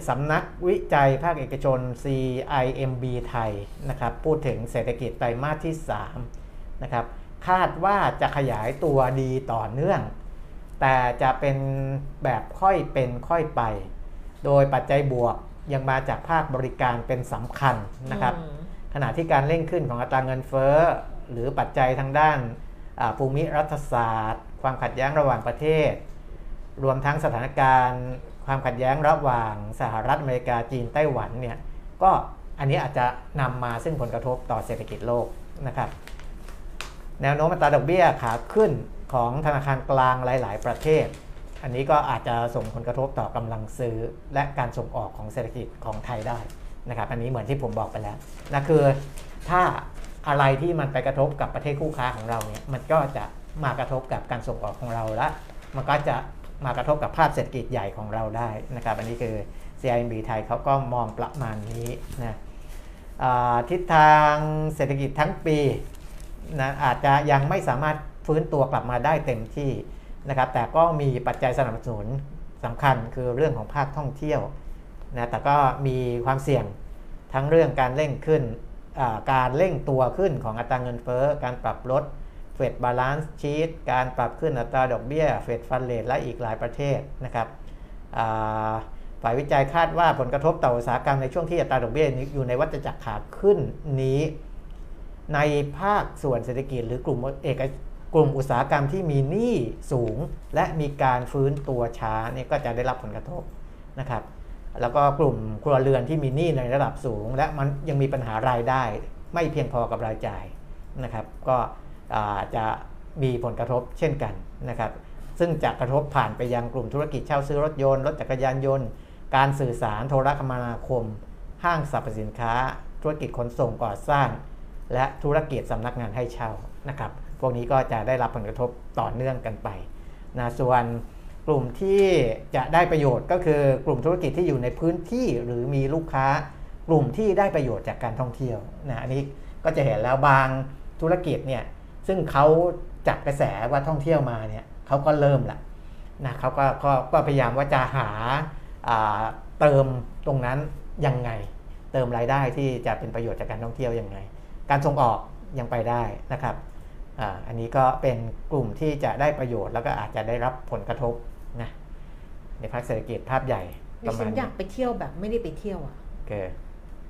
สำนักวิจัยภาคเอกชน CIMB ไทยนะครับพูดถึงเศรษฐกิจไตรมาสที่3นะครับคาดว่าจะขยายตัวดีต่อเนื่อง แต่จะเป็นแบบค่อยเป็นค่อยไป โดยปัจจัยบวก ยังมาจากภาคบริการเป็นสำคัญนะครับอืมขณะที่การเร่งขึ้นของอัตราเงินเฟ้อ หรือปัจจัยทางด้านอ่าภูมิรัฐศาสตร์ ความขัดแย้งระหว่างประเทศ รวมทั้งสถานการณ์ ความขัดแย้งระหว่างสหรัฐอเมริกาจีนไต้หวันเนี่ยก็อันนี้อาจจะนำมาซึ่งผลกระทบต่อเศรษฐกิจโลกนะครับแนวโน้มอัตราดอกเบี้ยขาขึ้นของธนาคารกลางหลาย ๆ ประเทศ อันนี้ก็อาจจะส่งผลกระทบต่อกำลังซื้อและการส่งออกของเศรษฐกิจของไทยได้นะครับอันนี้เหมือนที่ผมบอกไปแล้วนะคือถ้าอะไรที่มันไปกระทบกับประเทศคู่ค้าของเราเนี่ยมันก็จะมากระทบกับการส่งออกของเราและมันก็จะมากระทบกับภาพเศรษฐกิจใหญ่ของเราได้นะครับอันนี้คือ CIMB ไทยเขาก็มองประมาณนี้นะทิศทางเศรษฐกิจทั้งปีนะอาจจะยังไม่สามารถฟื้นตัวกลับมาได้เต็มที่ นะครับแต่ก็มีปัจจัยสนับสนุนสำคัญคือเรื่องของภาคท่องเที่ยวนะแต่ก็มีความเสี่ยงทั้งเรื่องการเร่งขึ้นการเร่งตัวขึ้นของอัตราเงินเฟ้อการปรับลดFed balance sheet การปรับขึ้นอัตราดอกเบี้ย Fed fund rate และอีกหลายประเทศนะครับฝ่ายวิจัยคาดว่าผลกระทบต่ออุตสาหกรรมในช่วงที่อัตราดอกเบี้ยอยู่ในวัฏจักรขาขึ้นนี้ ในภาคส่วนเศรษฐกิจหรือกลุ่มเอก กลุ่มอุตสาหกรรมที่มีหนี้สูง และมีการฟื้นตัวช้านี่ก็จะได้รับผลกระทบนะครับ แล้วก็กลุ่มครัวเรือนที่มีหนี้ในระดับสูง และมันยังมีปัญหารายได้ ไม่เพียงพอกับรายจ่ายนะครับ ก็จะมีผลกระทบเช่นกันนะครับ ซึ่งจะกระทบผ่านไปยังกลุ่มธุรกิจเช่าซื้อรถยนต์รถจักรยานยนต์ การสื่อสารโทรคมนาคม ห้างสรรพสินค้า ธุรกิจขนส่งก่อสร้าง และธุรกิจสำนักงานให้เช่านะครับ พวกนี้ก็จะได้รับผลกระทบต่อเนื่องกันไปนะส่วนกลุ่มที่จะได้ประโยชน์ก็คือกลุ่มธุรกิจที่อยู่ในพื้นที่หรือมีลูกค้ากลุ่มที่ได้ประโยชน์จากการท่องเที่ยวนะอันนี้ก็จะเห็นแล้วบางธุรกิจเนี่ยซึ่งเขาจับกระแสว่าท่องเที่ยวมาเนี่ยเขาก็เริ่มละนะเขาก็ก็ก็พยายามว่าจะหาาเติมตรงนั้นยังไง เติมรายได้ที่จะเป็นประโยชน์จากการท่องเที่ยวยังไง การส่งออกยังไปได้นะครับ อาอันนี้ก็เป็นกลุ่มที่จะได้ประโยชน์แล้วก็อาจจะได้รับผลกระทบนะในภาคเศรษฐกิจภาพใหญ่ดิประมาฉัณนอยากไปเที่ยวแบบไม่ได้ไปเที่ยวอะโอเค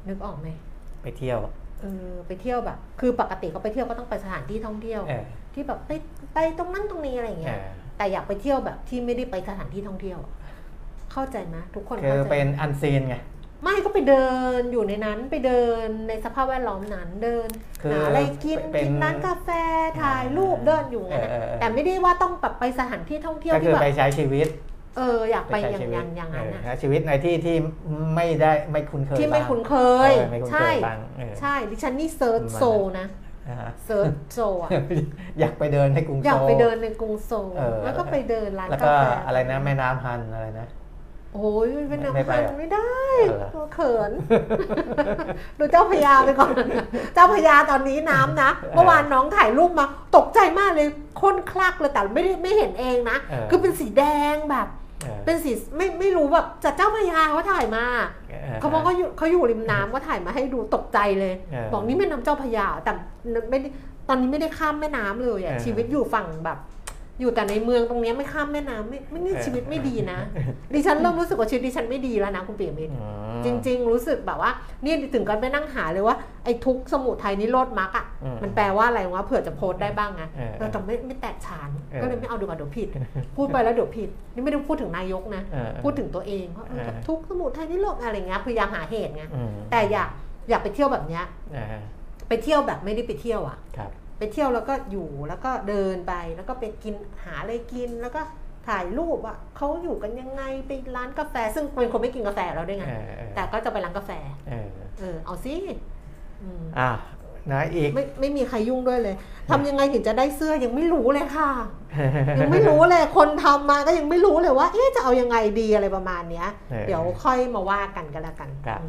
นึกออกไหมไปเที่ยวเออไปเที่ยวแบบ คือปกติเขาไปเที่ยวก็ต้องไปสถานที่ท่องเที่ยวเออที่แบบไปไปตรงนั้นตรงนี้อะไรอย่างเอเงี้ยอแต่อยากไปเที่ยวแบบที่ไม่ได้ไปสถานที่ท่องเที่ยวอะเข้าใจไหมทุกคนคือเข้าใจเป็นอันซีนไง ไม่ก็ไปเดินอยู่ในนั้นไปเดินในสภาพแวดล้อมนั้นเดินคือหาอะไรกินเป็นกินร้านกาแฟถ่ายรูปเดินอยู่งั้นอะเออเออเออ แต่ไม่ได้ว่าต้องแบบไปสถานที่ท่องเที่ยวก็ที่คือแบบไปใช้ชีวิตเอออยากไปใช้อย่างชีอวิตย่างอย่างนั้นเออนะใช้ชีวิตในที่ที่ไม่ได้ไม่คุ้นเคยที่ไม่บ้างคุ้นเคยเออไม่คุ้นเคใช่ ยบ้างเออ ใช่ดิฉันนี่เซิร์ชประมาณโซลนะอ่าฮะ เซิร์ชโซลอะอยากไปเดินให้กรุงโซลอยากไปเดินในกรุงโซลเออ แล้วก็ไปเดินร้านแล้วกาก็แฟอะไรนะแม่น้ำฮันอะไรนะ โอ้ยเป็นไม่น้ำไปพันเหรอไม่ได้เออตัวเขิน ดูเจ้าพญาไปก่อน เจ้าพญาตอนนี้น้ำนะ เมื่อวานน้องถ่ายรูปมาตกใจมากเลยข้นคลักเลยแต่ไม่ได้ไม่เห็นเองนะเออคือเป็นสีแดงแบบเออเป็นสีไม่ไม่รู้แบบจากเจ้าพญาเขาถ่ายมาออเขาบอกเขาอยู่เขาอยู่ริมน้ำก็ถ่ายมาให้ดูตกใจเลยเออบอกนี่แม่น้ำเจ้าพระยาแต่ไม่ได้ตอนนี้ไม่ได้ข้ามแม่น้ำเลยอะเออชีวิตอยู่ฝั่งแบบ อยู่แต่ในเมืองตรงเนี้ยไม่ข้ามแม่น้ำไม่ไม่นี่เออชีวิตไม่ดีนะ ดิฉันเริ่มรู้สึกว่าชีวิตดิฉันไม่ดีแล้วนะคุณเปียมิตรอืมจริง ๆ รู้สึกแบบว่า นี่ถึงกันไปนั่งหาเลยว่าไอ้ทุกข์สมุทัยนิโรธมรรคอะอืมมันแปลว่าอะไรวะเผื่อจะโพสต์ได้บ้างไงเออเออแต่ไม่ไม่แตกฉานเออก็เลยไม่เอาดีกว่าเดี๋ยวผิด พูดไปแล้วเดี๋ยวผิด นี่ไม่ได้พูดถึงนายกนะเออพูดถึงตัวเองว่าเออแบบทุกข์สมุทัยนิโรธอะไรเงี้ยพยายามหาเหตุไงอืมแต่อยากอยากไปเที่ยวแบบเนี้ยอ่าไปเที่ยวแบบไม่ได้ไปเที่ยวอะครับ ไปเที่ยวแล้วก็อยู่แล้วก็เดินไปแล้วก็ไปกินหาอะไรกินแล้วก็ถ่ายรูปอะเขาอยู่กันยังไงไปร้านกาแฟ ซึ่งเป็นคนไม่กินกาแฟแล้วด้วยไงเออเออแต่ก็จะไปร้านกาแฟ เออเออเอาสิอืมอะนะอีกไม่ไม่มีใครยุ่งด้วยเลยทำยังไงถึงจะได้เสื้อยังไม่รู้เลยค่ะ ยังไม่รู้เลยคนทำมาก็ยังไม่รู้เลยว่า เอ๊ะจะเอายังไงดีอะไรประมาณเนี้ยเออเดี๋ยวค่อยมาว่ากันกันละกันครับ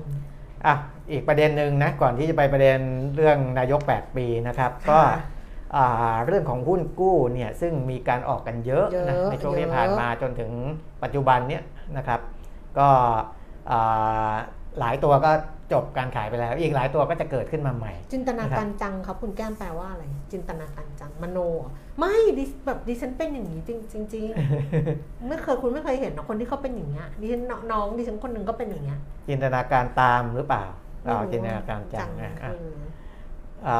อืมอะอีกประเด็นหนึ่งนะก่อนที่จะไปประเด็นเรื่องนายก 8 ปีนะครับก็ค่ะอ่าเรื่องของหุ้นกู้เนี่ยซึ่งมีการออกกันเยอะเยอะนะในช่วงที่เยอะผ่านมาจนถึงปัจจุบันเนี่ยนะครับ ก็อ่า หลายตัวก็จบการขายไปแล้ว อีกหลายตัวก็จะเกิดขึ้นมาใหม่ จินตนาการจังครับคุณแก้มแปลว่าอะไร จินตนาการจังมโนเหรอไม่ดิแบบดิฉันเป็นอย่างนี้จริงจริงๆไม่เคยคุณไม่เคยเห็นนะคนที่เขาเป็นอย่างเงี้ยดิฉันน้องดิฉันคนหนึ่งก็เป็นอย่างเงี้ยจินตนาการตามหรือเปล่าไม่อ๋อรู้จินตนาการจังนะเออะออ่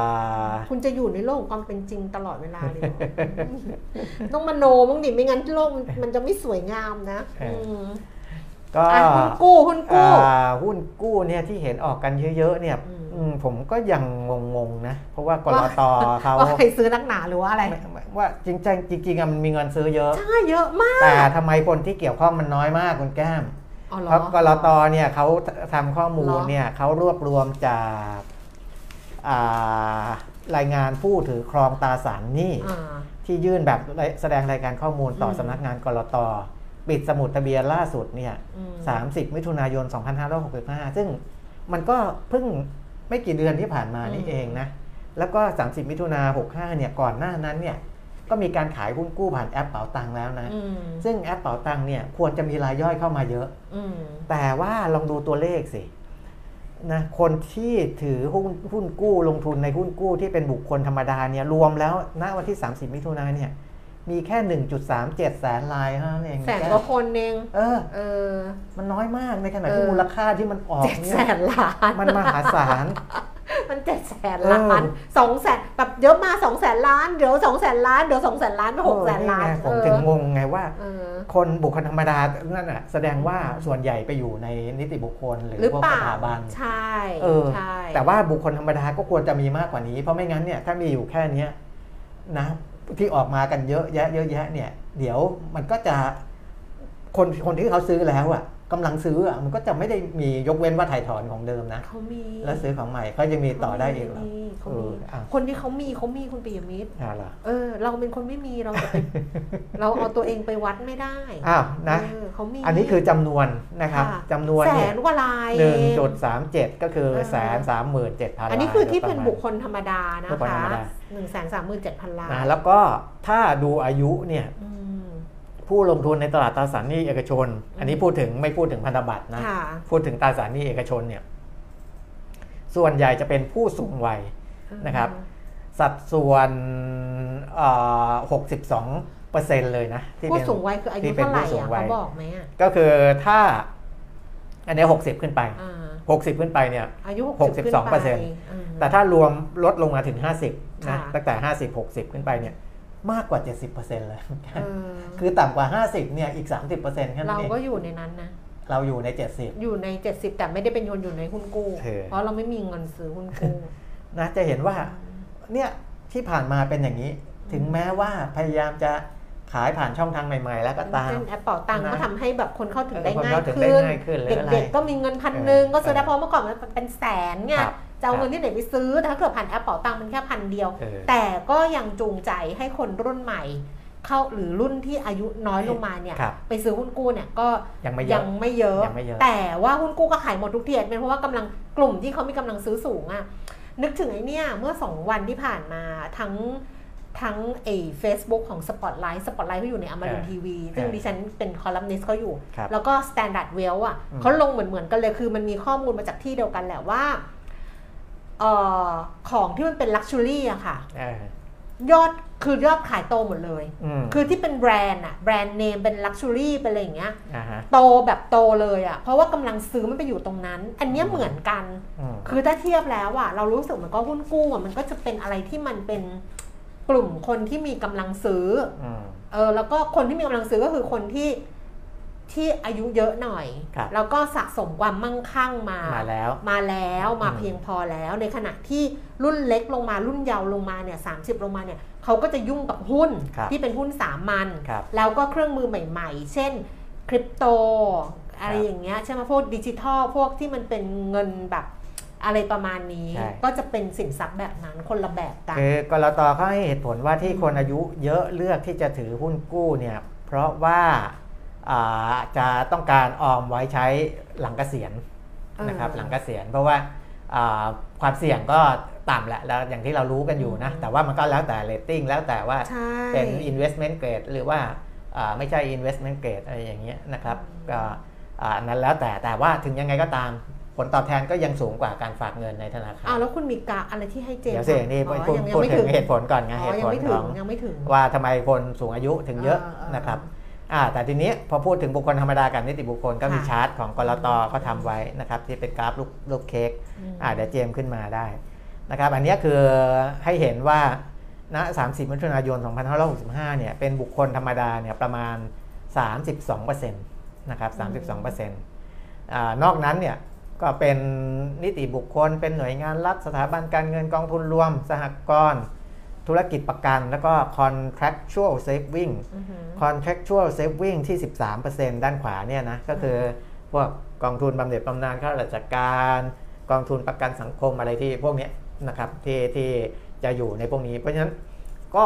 าคุณจะอยู่ในโลกของความเป็นจริงตลอดเวลาเลยเหรอต้องมโนบ้างดิไม่งั้นโลกมันมันจะไม่สวยงามนะม ก็อะหุ้นกู้หุ้นกู้อ่าหุ้นกู้เนี่ยที่เห็นออกกันเยอะๆเนี่ยอืมอืมผมก็ยังงงๆนะ เพราะว่ากรว่าตเขาว่าใครซื้อนักหนาหรือว่าอะไรไม่ไม่ว่าจริงๆจริงๆอะมันมีเงินซื้อเยอะใช่เยอะมาก แต่ทำไมคนที่เกี่ยวข้องมันน้อยมากคุณแก้มอ๋อเหรเพอราะกรตเนี่ยเขาทำข้อมูลเหรอเนี่ยเขารวบรวมจากอ่ารายงานผู้ถือครองตราสารหนี้อ่าที่ยื่นแบบแสดงรายการข้อมูลต่ออมสำนักงานกรต ปิดสมุดทะเบียนล่าสุดเนี่ยอืม30มิถุนายน 2565 ซึ่งมันก็เพิ่งไม่กี่เดือนที่ผ่านมานี่อืมเองนะ แล้วก็ 30 มิถุนา65 เนี่ย ก่อนหน้านั้นเนี่ย ก็มีการขายหุ้นกู้ผ่านแอปเป๋าตังค์แล้วนะอืมซึ่งแอปเป๋าตังค์เนี่ยควรจะมีรายย่อยเข้ามาเยอะอืมแต่ว่าลองดูตัวเลขสินะคนที่ถือหุ้นหุ้นกู้ลงทุนในหุ้นกู้ที่เป็นบุคคลธรรมดาเนี่ยรวมแล้วณวันที่ 30 มิถุนายนเนี่ย มีแค่ 1.37 แสนรายเท่านั้นเองแสนกว่าคนเองเออเออ มันน้อยมากในขณะที่เออมูลค่าที่มันออกเจ็ดเนี่แสยนล้านมันมหาศาลมันเจ็ดแสนล้านสองแสนแบบเยอะมาสองแสนล้านเดี๋ยวสองแสนล้านเดี๋ยวสองแสนล้านไปหกแสนล้านเออไงผมถึงงงไงว่าเออคนบุคคลธรรมดานั่นน่ะแสดงว่าส่วนใหญ่ไปอยู่ในนิติบุคคลหรือหรือพวกเปสล่าถาบันใช่เออใช่แต่ว่าบุคคลธรรมดาก็ควรจะมีมากกว่านี้ เพราะไม่งั้นเนี่ยถ้ามีอยู่แค่เนี้ยนะ ที่ออกมากันเยอะแยะเยอะแยะเนี่ย เดี๋ยวมันก็จะคนคนที่เขาซื้อแล้วอะกำลังซื้ออะมันก็จะไม่ได้มียกเว้นว่าถ่ายถอนของเดิมนะเขามีแล้วซื้อของใหม่ก็ยังมีต่อได้อีกเหรอมีเขาเอมีออะคนที่เขามีเขามีคุณปิยมิตรอ่าเหรอเออ เราเป็นคนไม่มีเราจะเป็นเราเอาตัวเองไปวัดไม่ได้อ้าวนะเออเขามีอันนี้คือจำนวนนะครับค่ะจำนวนแสเนี่ยนกว่าลายหนึ่งเอจุดสามเจ็ดก็คือเออแสนสามหมื่นเจ็ดพันอันนี้คือที่เป็นลายบุคคลธรรมดานะบุคคลธรคะ รมดาหนึ่งแสนสามหมื่นเจ็ดพันล้านนะแล้วก็ถ้าดูอายุเนี่ยอืมผู้ลงทุนในตลาดตราสารหนี้เอกชน อันนี้พูดถึงไม่พูดถึงพันธบัตรนะค่ะพูดถึงตราสารหนี้เอกชนเนี่ยส่วนใหญ่จะเป็นผู้สูงวัยนะครับ สัดส่วนหกสิบสองเปอร์เซ็นต์เลยนะที่ผู้เป็นสูงวัยคืออาที่ยุเป็นเท่าไหร่ผู้สูงอะวัยเขาบอกไหมอะก็คือถ้าอันนี้หกสิบขึ้นไป อ่าหกสิบขึ้นไปเนี่ยอายุหกสิบสองเปอร์เซ็นต์แต่ถ้ารวมลดลงมาถึง 50นะค่ะตั้งแต่ 50 60 ขึ้นไปเนี่ยมากกว่า 70%เลยเออคือต่ำกว่า 50เนี่ยอีก 30%แค่นั้เรานเองก็อยู่ในนั้นนะเราอยู่ในอยู่ใน 70 แต่ไม่ได้เป็นคนอยู่ในหุ้นกู้เออเพราะเราไม่มีเงินซื้อหุ้นกู้70นะจะเห็นว่าเนี่ยที่ผ่านมาเป็นอย่างนี้ ถึงแม้ว่าพยายามจะ ขายผ่านช่องทางใหม่ๆ แล้วก็ตามเช่นแอปเป่าตังค์นะก็ทำให้แบบคนเข้าถึงได้เออคนง่ายเข้าถึงได้ขึ้นง่ายขึ้นหรืออะไรเด็กๆก็มีเงินพันหนึ่งเออก็ซื้อได้เออเพราะเมื่อก่อนมันเป็นแสนไงครับจะเอาเงินที่ไหนไปซื้อแต่ถ้าเกิดผ่านแอปเป่าตังค์มันแค่พันเดียวเออแต่ก็ยังจูงใจให้คนรุ่นใหม่เข้าหรือรุ่นที่อายุน้อยลงมาเนี่ยครับไปซื้อหุ้นกู้เนี่ยก็ยังไม่เยอะยังไม่เยอะยังไม่เยอะ แต่ว่าหุ้นกู้ก็ขายหมดทุกเทียเป็นเพราะว่ากำลังกลุ่มที่เขามีกำลังซื้อสูงอะนึกถึงไอ้เนี่ยเมื่อสองวันที่ผ่านมาทั้ง ทั้งไอ้เฟซบุ๊กของ Spotlight Spotlight เขาอยู่ในอมรินเออทีวีซึ่งเออดิฉันเป็นคอลัมนิสต์เขาอยู่ครับแล้วก็ Standard Wealth อะอืมเขาลงเหมือนเหมือนๆกันเลยคือมันมีข้อมูลมาจากที่เดียวกันแหละว่าเอ่อของที่มันเป็น luxury อะค่ะเออยอดคือยอดขายโตหมดเลยอืมคือที่เป็นแบรนด์อะ brand name เป็น luxury เป็นอะไรอย่างเงี้ยอ่าฮะโตแบบโตเลยอะเพราะว่ากำลังซื้อมันไปอยู่ตรงนั้น อันเนี้ยเหมือนกันอืมคือถ้าเทียบแล้วอะเรารู้สึกเหมือนก็หุ้นกู้อะมันก็จะเป็นอะไรที่มันเป็น กลุ่มคนที่มีกำลังซื้ออืมเออแล้วก็คนที่มีกำลังซื้อก็คือคนที่ที่อายุเยอะหน่อยครับแล้วก็สะสมความมั่งคั่งมา มาแล้ว มาแล้วมาอืมเพียงพอแล้ว ในขณะที่รุ่นเล็กลงมารุ่นเยาว์ลงมาเนี่ยสาลงมาเนี่ยเขาก็จะยุ่งกับหุ้นครับที่เป็นหุ้นสามัญครับแล้วก็เครื่องมือใหม่ ๆ เช่นคริปโต อะไรครับอย่างเงี้ยใช่ไหมพวกดิจิทัลพวกที่มันเป็นเงินแบบ อะไรประมาณนี้ ใช่ ก็จะเป็นสินทรัพย์แบบนั้นคนละแบบกัน คือกรตเขาให้เหตุผลว่าที่คนอายุเยอะเลือกที่จะถือหุ้นกู้เนี่ยเพราะว่าอ่าจะต้องการออมไว้ใช้หลังเกษียณนะครับเออหลังเกษียณเพราะว่าอ่าความเสี่ยงก็ต่ำแหละแล้วอย่างที่เรารู้กันอยู่นะอืมแต่ว่ามันก็แล้วแต่เรตติ้งแล้วแต่ว่า ใช่ เป็น investment grade หรือว่าอ่าไม่ใช่ investment grade อะไรอย่างเงี้ยนะครับก็อ่านั้นแล้วแต่แต่ว่าถึงยังไงก็ตาม ผลตอบแทนก็ยังสูงกว่าการฝากเงินในธนาคารอ้าวแล้วคุณมีกะอะไรที่ให้เจมส์เดี๋ยวเสียงนี่อ๋อพูดยังยังพูดไม่ถึงเหตุผลก่อนไงอ๋เหอตุยัผงลไม่ถึขงองยังไม่ถึงว่าทำไมคนสูงอายุถึงเยอะเออเออนะครับอ่าแต่ทีนี้พอพูดถึงบุคคลธรรมดากับนิติบุคคลก็มีค่ะชาร์ตของกรตก็ทำไว้นะครับที่เป็นกราฟลูกลูกเค้กมอ่าเดี๋ยวเจมส์ขึ้นมาได้นะครับอันเนี้ยคือให้เห็นว่าณ30มิถุนายน 2565 เนี่ยเป็นบุคคลธรรมดาเนี่ยประมาณ 32%นะครับ 32%อ่านอกนั้นเนี่ย ก็เป็นนิติบุคคล เป็นหน่วยงานรัฐสถาบันการเงินกองทุนรวม สหกรณ์ธุรกิจประกัน แล้วก็ contractual saving อือหือ contractual saving ที่ 13%ด้านขวาเนี่ยนะ ก็คือพวกกองทุนบำเหน็จบำนาญข้าราชการ กองทุนประกันสังคมอะไรที่พวกเนี้ยนะครับที่ที่จะอยู่ในพวกนี้ เพราะฉะนั้นก็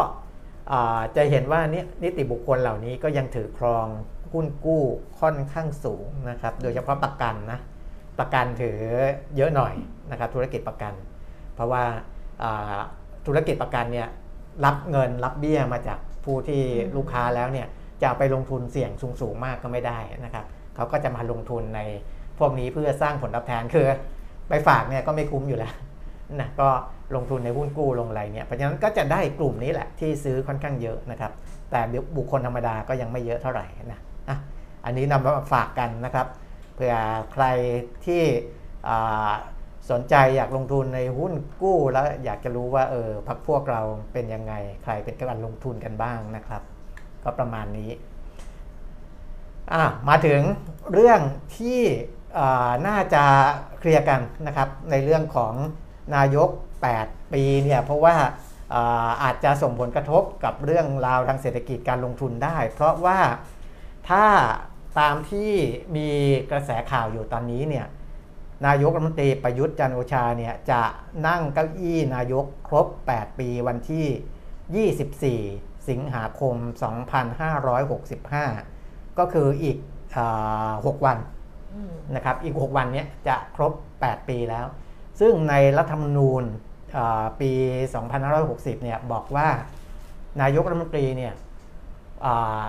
อ่าจะเห็นว่านินิติบุคคลเหล่านี้ก็ยังถือครองหุ้นกู้ค่อนข้างสูงนะครับ โดยเฉพาะประกันนะ ประกันถือเยอะหน่อยนะครับธุรกิจประกัน เพราะว่าธุรกิจประกันเนี่ยรับเงินรับเบี้ยมาจากผู้ที่ลูกค้าแล้วเนี่ยจะไปลงทุนเสี่ยงสูงๆมากก็ไม่ได้นะครับเขาก็จะมาลงทุนในพวกนี้เพื่อสร้างผลตอบแทนคือไปฝากเนี่ยก็ไม่คุ้มอยู่แล้วนะก็ลงทุนในหุ้นกู้ลงอะไรเนี่ยเพราะฉะนั้นก็จะได้กลุ่มนี้แหละที่ซื้อค่อนข้างเยอะนะครับ แต่บุคคลธรรมดาก็ยังไม่เยอะเท่าไหร่นะอะอันนี้นำมาฝากกันนะครับ เผื่อใครที่สนใจอยากลงทุนในหุ้นกู้แล้วอยากจะรู้ว่าเออพักพวกเราเป็นยังไง ใครเป็นการลงทุนกันบ้างนะครับ ก็ประมาณนี้มาถึงเรื่องที่น่าจะเคลียร์กันนะครับ ในเรื่องของนายก 8 ปีเนี่ยเพราะว่าอาจจะส่งผลกระทบกับเรื่องราวทางเศรษฐกิจการลงทุนได้ เพราะว่าถ้า ตามที่มีกระแสข่าวอยู่ตอนนี้เนี่ยนายกรัฐมนตรีประยุทธ์จันทร์โอชาเนี่ยจะนั่งเก้าอี้นายกครบ 8 ปีวันที่ 24 สิงหาคม 2565 ก็คืออีกอา6วันอืมนะครับอีก 6 วันเนี้ยจะครบ 8 ปีแล้ว ซึ่งในรัฐธรรมนูญอ่าปี 2560 เนี่ยบอกว่านายกรัฐมนตรีเนี่ยอ่า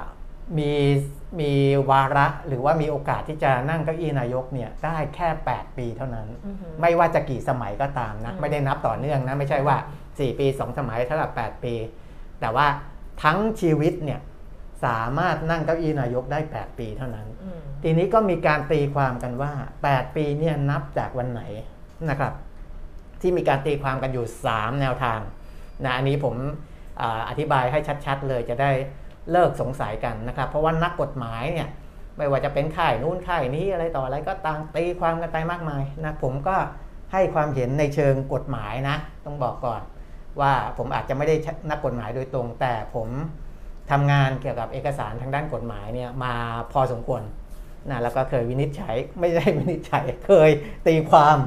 มี มีวาระหรือว่ามีโอกาสที่จะนั่งเก้าอี้นายกเนี่ยได้แค่ 8 ปีเท่านั้นอือหือไม่ว่าจะกี่สมัยก็ตามนะอืมไม่ได้นับต่อเนื่องนะ ไม่ใช่ว่า 4 ปี 2 สมัยเท่ากับ8ปี แต่ว่าทั้งชีวิตเนี่ยสามารถนั่งเก้าอี้นายกได้ 8 ปีเท่านั้นอืมทีนี้ก็มีการตีความกันว่า 8 ปีเนี่ยนับจากวันไหนนะครับ ที่มีการตีความกันอยู่ 3 แนวทางนะอันนี้ผมอาอธิบายให้ชัด ๆ เลยจะได้ เลิกสงสัยกันนะครับ เพราะว่านักกฎหมายเนี่ยไม่ว่าจะเป็นข่ายนู้นข่ายนี้อะไรต่ออะไรก็ต่างตีความกันไปมากมายนะผมก็ให้ความเห็นในเชิงกฎหมายนะ ต้องบอกก่อน ว่าผมอาจจะไม่ได้นักกฎหมายโดยตรง แต่ผมทำงานเกี่ยวกับเอกสารทางด้านกฎหมายเนี่ยมาพอสมควรนะแล้วก็เคยวินิจฉัยไม่ได้วินิจฉัยเคยตีความ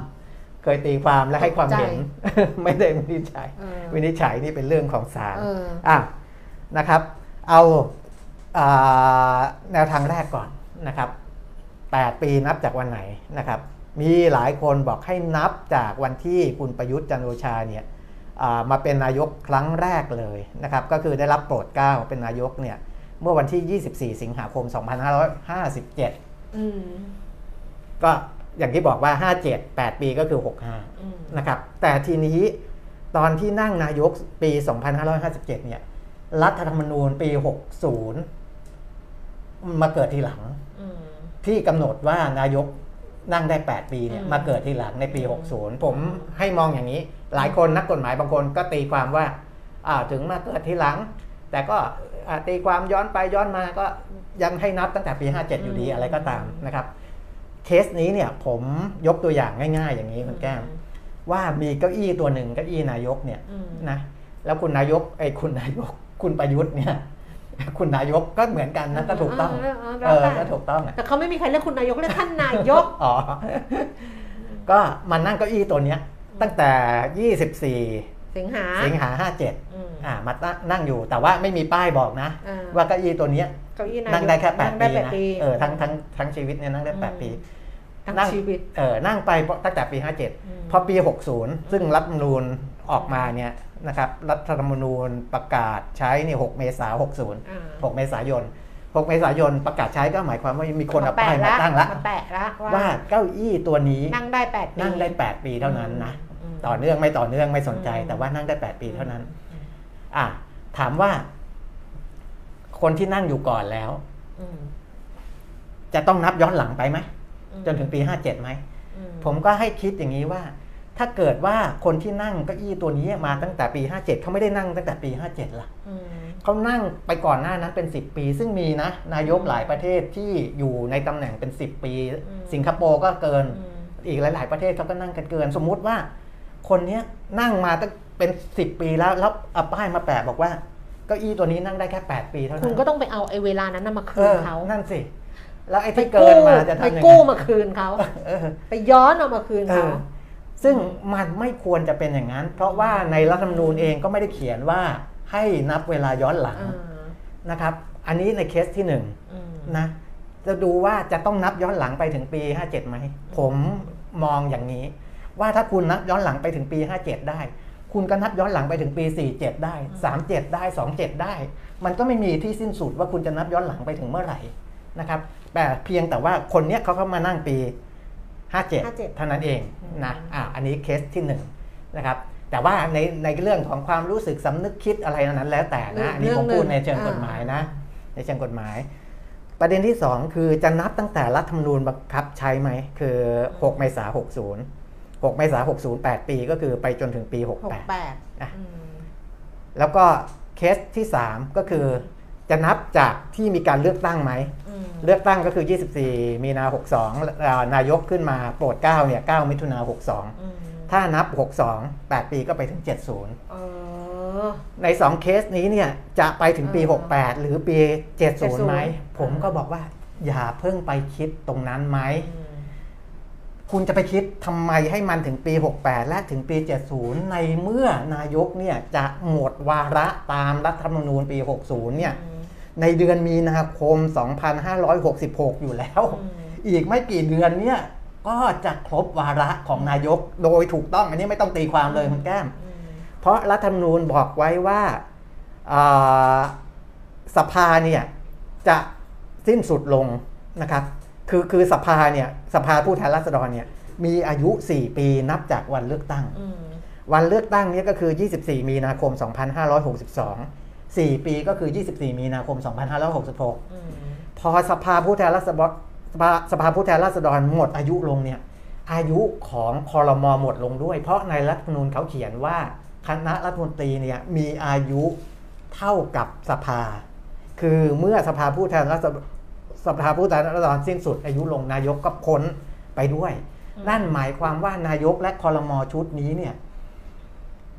เคยตีความและให้ความเห็น ไม่ได้วินิจฉัยเออวินิจฉัยนี่เป็นเรื่องของศาลเอออะนะครับ เอาอาแนวทางแรกก่อนนะครับ 8 ปีนับจากวันไหนนะครับ มีหลายคนบอกให้นับจากวันที่คุณประยุทธ์จันทร์โอชาเนี่ยอ่ามาเป็นนายกครั้งแรกเลยนะครับ ก็คือได้รับโปรดเกล้าเป็นนายกเนี่ยเมื่อวันที่ 24 สิงหาคม 2557อืมก็อย่างที่บอกว่า 57 8 ปีก็คือ 65อืมนะครับ แต่ทีนี้ตอนที่นั่งนายกปี 2557 เนี่ย รัฐธรรมนูญปี 60 มาเกิดทีหลังอืมที่กำหนดว่านายกนั่งได้ 8 ปีเนี่ยอืมมาเกิดทีหลังในปี 60 ผมให้มองอย่างนี้ หลายคนนักกฎหมายบางคนก็ตีความว่าอ่าถึงมาเกิดทีหลัง แต่ก็อ่าตีความย้อนไปย้อนมาก็ยังให้นับตั้งแต่ปี 57 อยู่ดีอะไรก็ตามนะครับ เคสนี้เนี่ยผมยกตัวอย่างง่าย ๆ อย่างนี้คุณแก้ม ว่ามีเก้าอี้ตัวหนึ่งเก้าอี้นายกเนี่ยอืมนะแล้วคุณนายกไอ้ยคุณนายก คุณประยุทธ์เนี่ยคุณนายกก็เหมือนกันนะก็ถูกต้องเเเออแล้วก็แต่ถูกต้องอะแต่เขาไม่มีใครเรียกคุณนายกเรียกท่านนายกอ๋อก็มานั่งเก้าอี้ตัวเนี้ย ตั้งแต่ 24 สิงหาสิงหา57อืมอ่ามาตั้งนั่งอยู่แต่ว่าไม่มีป้ายบอกนะอ่าว่าเก้าอี้ตัวเนี้ยเก้าอี้นายกนั่งได้แค่นั่ง8ได้ปีแปดนะปีเออทั้งทั้งทั้งชีวิตเนี่ยนั่งได้อืม8ปีทั้งนั่งชีวิตเออนั่งไปตั้งแต่ปีอืม57พอปี60ซึ่งรัฐธรรมนูญ ออกมาเนี่ยนะครับรัฐธรรมนูญประกาศใช้เนี่ย6เมษายนอ่า60 6 เมษายน 6 เมษายนประกาศใช้ก็หมายความว่ามีคนเอาป้ายมาแปะตั้งละมาแปะละว่าเก้าอี้ตัวนี้นั่งได้แปดปีนั่งได้ 8 ปีเท่านั้นนะอืมต่อเนื่องไม่ต่อเนื่องไม่สนใจอืมแต่ว่านั่งได้ 8 ปีเท่านั้น อะถามว่า คนที่นั่งอยู่ก่อนแล้วอืมจะต้องนับย้อนหลังไปไหมอืมจนถึงปี 57ไหมอืผมก็ให้คิดอย่างนี้ว่า ถ้าเกิดว่าคนที่นั่งเก้าอี้ตัวนี้มาตั้งแต่ปี 57 เขาไม่ได้นั่งตั้งแต่ปี 57ล่ะอืมเขานั่งไปก่อนหน้านั้นเป็น 10 ปี ซึ่งมีนะ นายกหลายประเทศที่อยู่ในตำแหน่งเป็น 10 ปี สิงคโปร์ก็เกินอืมอีกหลาย ๆ ประเทศเขาก็นั่งกันเกิน สมมุติว่า คนเนี้ยนั่งมาตั้งเป็น 10 ปีแล้วแล้วเอาป้ายมาแปะบอกว่าเก้าอี้ตัวนี้นั่งได้แค่ 8 ปีเท่านั้นคุณก็ต้องไปเอาไอ้เวลานั้นน่ะมาเอคืนอเขานั่นสิแล้วไอ้ไปที่เกินมาจะไปทำยังไงกู้มาคืนเขาเออไปย้อนเอามาคืนเอเขาอ ซึ่งมันไม่ควรจะเป็นอย่างนั้น เพราะว่าในรัฐธรรมนูญเองก็ไม่ได้เขียนว่าให้นับเวลาย้อนหลังอ่านะครับ อันนี้ในเคสที่หนึ่งอืมนะจะดูว่าจะต้องนับย้อนหลังไปถึงปี 57ไหมผมมองอย่างนี้ ว่าถ้าคุณนับย้อนหลังไปถึงปี 57 ได้ คุณก็นับย้อนหลังไปถึงปี 47 ได้ 37 ได้ 27 ได้ มันก็ไม่มีที่สิ้นสุดว่าคุณจะนับย้อนหลังไปถึงเมื่อไหร่นะครับแต่เพียงแต่ว่าคนเนี้ยเขาเข้ามานั่งปี 57 เท่านั้นเองนะอะอันนี้เคสที่หนึ่งนะครับแต่ว่าในในเรื่องของความรู้สึกสำนึกคิดอะไรนั้นแล้วแต่นะอันนี้ผมพูดในเชิงกฎหมายนะ ในเชิงกฎหมาย ประเด็นที่ 2 คือจะนับตั้งแต่รัฐธรรมนูญบังคับใช้ไหม คือ 6 เมษายน60 6 เมษายน60 8 ปีก็คือไปจนถึงปีหก68แปดอะอืมแล้วก็เคสที่ 3 ก็คือ จะนับจากที่มีการเลือกตั้งไหมอืมเลือกตั้งก็คือ 24 มีนา 62อ่านายกขึ้นมาโปรดเกล้าเนี่ย9มิถุนาอืม62 ถ้านับ 62 8 ปีก็ไปถึง 70เออใน 2 เคสนี้เนี่ยจะไปถึงปีเออ68 หรือปี 70ไหม70ผมก็บอกว่าอย่าเพิ่งไปคิดตรงนั้นไหมอืมคุณจะไปคิดทำไมให้มันถึงปี 68 และถึงปี 70 ในเมื่อนายกเนี่ยจะหมดวาระตามรัฐธรรมนูญปี 60 เนี่ยอืม ในเดือนมีนาคม 2566 อยู่แล้วอืมอีกไม่กี่เดือนเนี่ยก็จะครบวาระของนายกโดยถูกต้องอันนี้ไม่ต้องตีความเลยคุณแก้มอืมเพราะรัฐธรรมนูญบอกไว้ว่าอ่าสภาเนี่ยจะสิ้นสุดลงนะครับ คือคือสภาเนี่ยสภาผู้แทนราษฎรเนี่ยมีอายุ 4 ปีนับจากวันเลือกตั้งอืมวันเลือกตั้งเนี่ยก็คือ 24 มีนาคม 2562 4 ปีก็คือ 24 มีนาคม 2566อืมพอสภาผู้แทนราษฎรสภาสภาผู้แทนราษฎรหมดอายุลงเนี่ยอายุของคอรมอหมดลงด้วย เพราะในรัฐธรรมนูญเขาเขียนว่าคณะรัฐมนตรีเนี่ยมีอายุเท่ากับสภา คือเมื่อสภาผู้แทนราษฎรสภาผู้แทนราษฎรสิ้นสุด อายุลงนายกก็พ้นไปด้วย นั่นหมายความว่านายกและคอรมอชุดนี้เนี่ย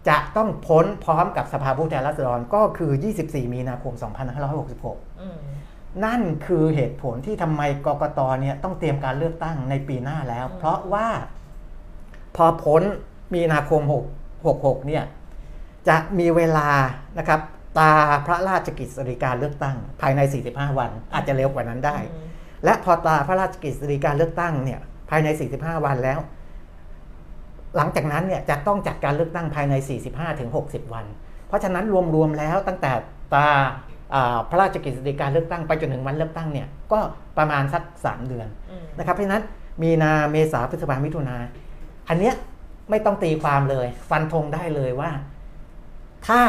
จะต้องพ้นพร้อมกับสภาผู้แทนราษฎรก็คือ 24 มีนาคม 2566อืมนั่นคือเหตุผลที่ทำไมกกตเนี่ยต้องเตรียมการเลือกตั้งในปีหน้าแล้วอืมเพราะว่าพอพ้นมีนาคม6 66 เนี่ยจะมีเวลานะครับตาพระราชกิจสิริการเลือกตั้ง ภายใน 45 วัน อาจจะเร็วกว่านั้นได้อืมและพอตาพระราชกิจสิริการเลือกตั้งเนี่ยภายใน 45 วันแล้ว หลังจากนั้นเนี่ยจะต้องจัดการเลือกตั้งภายใน 45ถึง60 วัน เพราะฉะนั้นรวมๆแล้วตั้งแต่ตาอ่าพระราชกิจสิการเลือกตั้งไปจนถึงวันเลือกตั้งเนี่ยก็ประมาณสัก 3 เดือนอืมนะครับเพราะฉะนั้นมีนาเมษาพฤษภามิถุนาอันเนี้ยไม่ต้องตีความเลย ฟันธงได้เลยว่า ถ้า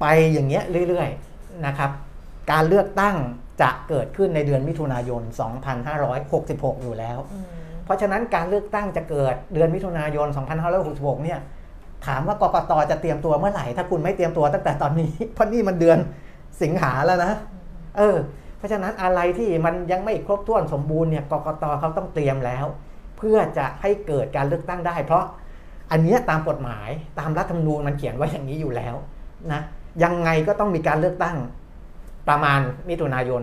ไปอย่างเงี้ยเรื่อยๆนะครับ การเลือกตั้งจะเกิดขึ้นในเดือนมิถุนายน 2566 อยู่แล้วอืม เพราะฉะนั้นการเลือกตั้งจะเกิดเดือนมิถุนายน 2566 เนี่ยถามว่ากกตจะเตรียมตัวเมื่อไหร่ ถ้าคุณไม่เตรียมตัวตั้งแต่ตอนนี้ เพราะนี่มันเดือนสิงหาแล้วนะ เออ เพราะฉะนั้นอะไรที่มันยังไม่ครบถ้วนสมบูรณ์เนี่ยกกตเขาต้องเตรียมแล้ว เพื่อจะให้เกิดการเลือกตั้งได้ เพราะอันนี้ตามกฎหมายตามรัฐธรรมนูญมันเขียนไว้อย่างนี้อยู่แล้วนะยังไงก็ต้องมีการเลือกตั้งประมาณมิถุนายน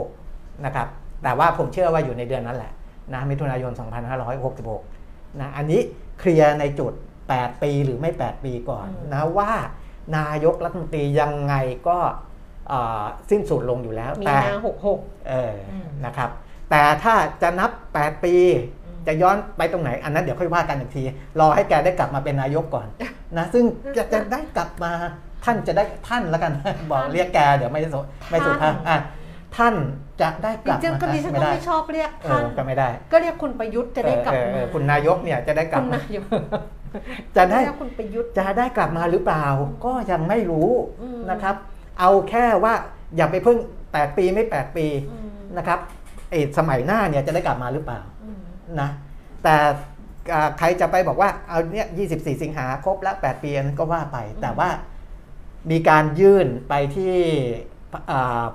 66 นะครับ แต่ว่าผมเชื่อว่าอยู่ในเดือนนั้นแหละ นะมิถุนายน 2566 นะอันนี้เคลียร์ในจุด 8 ปีหรือไม่ 8 ปีก่อนอืมนะว่านายกรัฐมนตรียังไงก็เอ่อสิ้นสุดลงอยู่แล้วมีแต่นาหกหกเอออมนะครับ แต่ถ้าจะนับ 8 ปีอืมจะย้อนไปตรงไหน อันนั้นเดี๋ยวค่อยว่ากันอีกที รอให้แกได้กลับมาเป็นนายกก่อนนะซึ่งจะจะได้กลับมาท่านจะได้ท่านแล้วกัน บอกเรียกแกเดี๋ยวไม่สุไม่สุภาพอะท่าน จะได้กดิลับฉันมาก็ดิฉันไม่ก็ได้ไม่ชอบเรียกเอท่าอนก็ไม่ได้ก็เรียกคุณประยุทธ์จะได้กลับเออเอมาอคุณนายกเนี่ยจะได้กลับคุณมา นายกจะได้ เรียกคุณประยุทธ์ จะได้กลับมาหรือเปล่า ก็ยังไม่รู้อืม นะครับ เอาแค่ว่าอย่าไปเพิ่ง 8 ปีไม่ 8 ปีอืมนะครับไอ้สมัยหน้าเนี่ยจะได้กลับมาหรือเปล่าอืมนะแต่อ่าใครจะไปบอกว่าเอาเนี่ย24 สิงหาครบแล้ว 8 ปีอันนั้นก็ว่าไป แต่ว่ามีการยื่นไปที่อ่า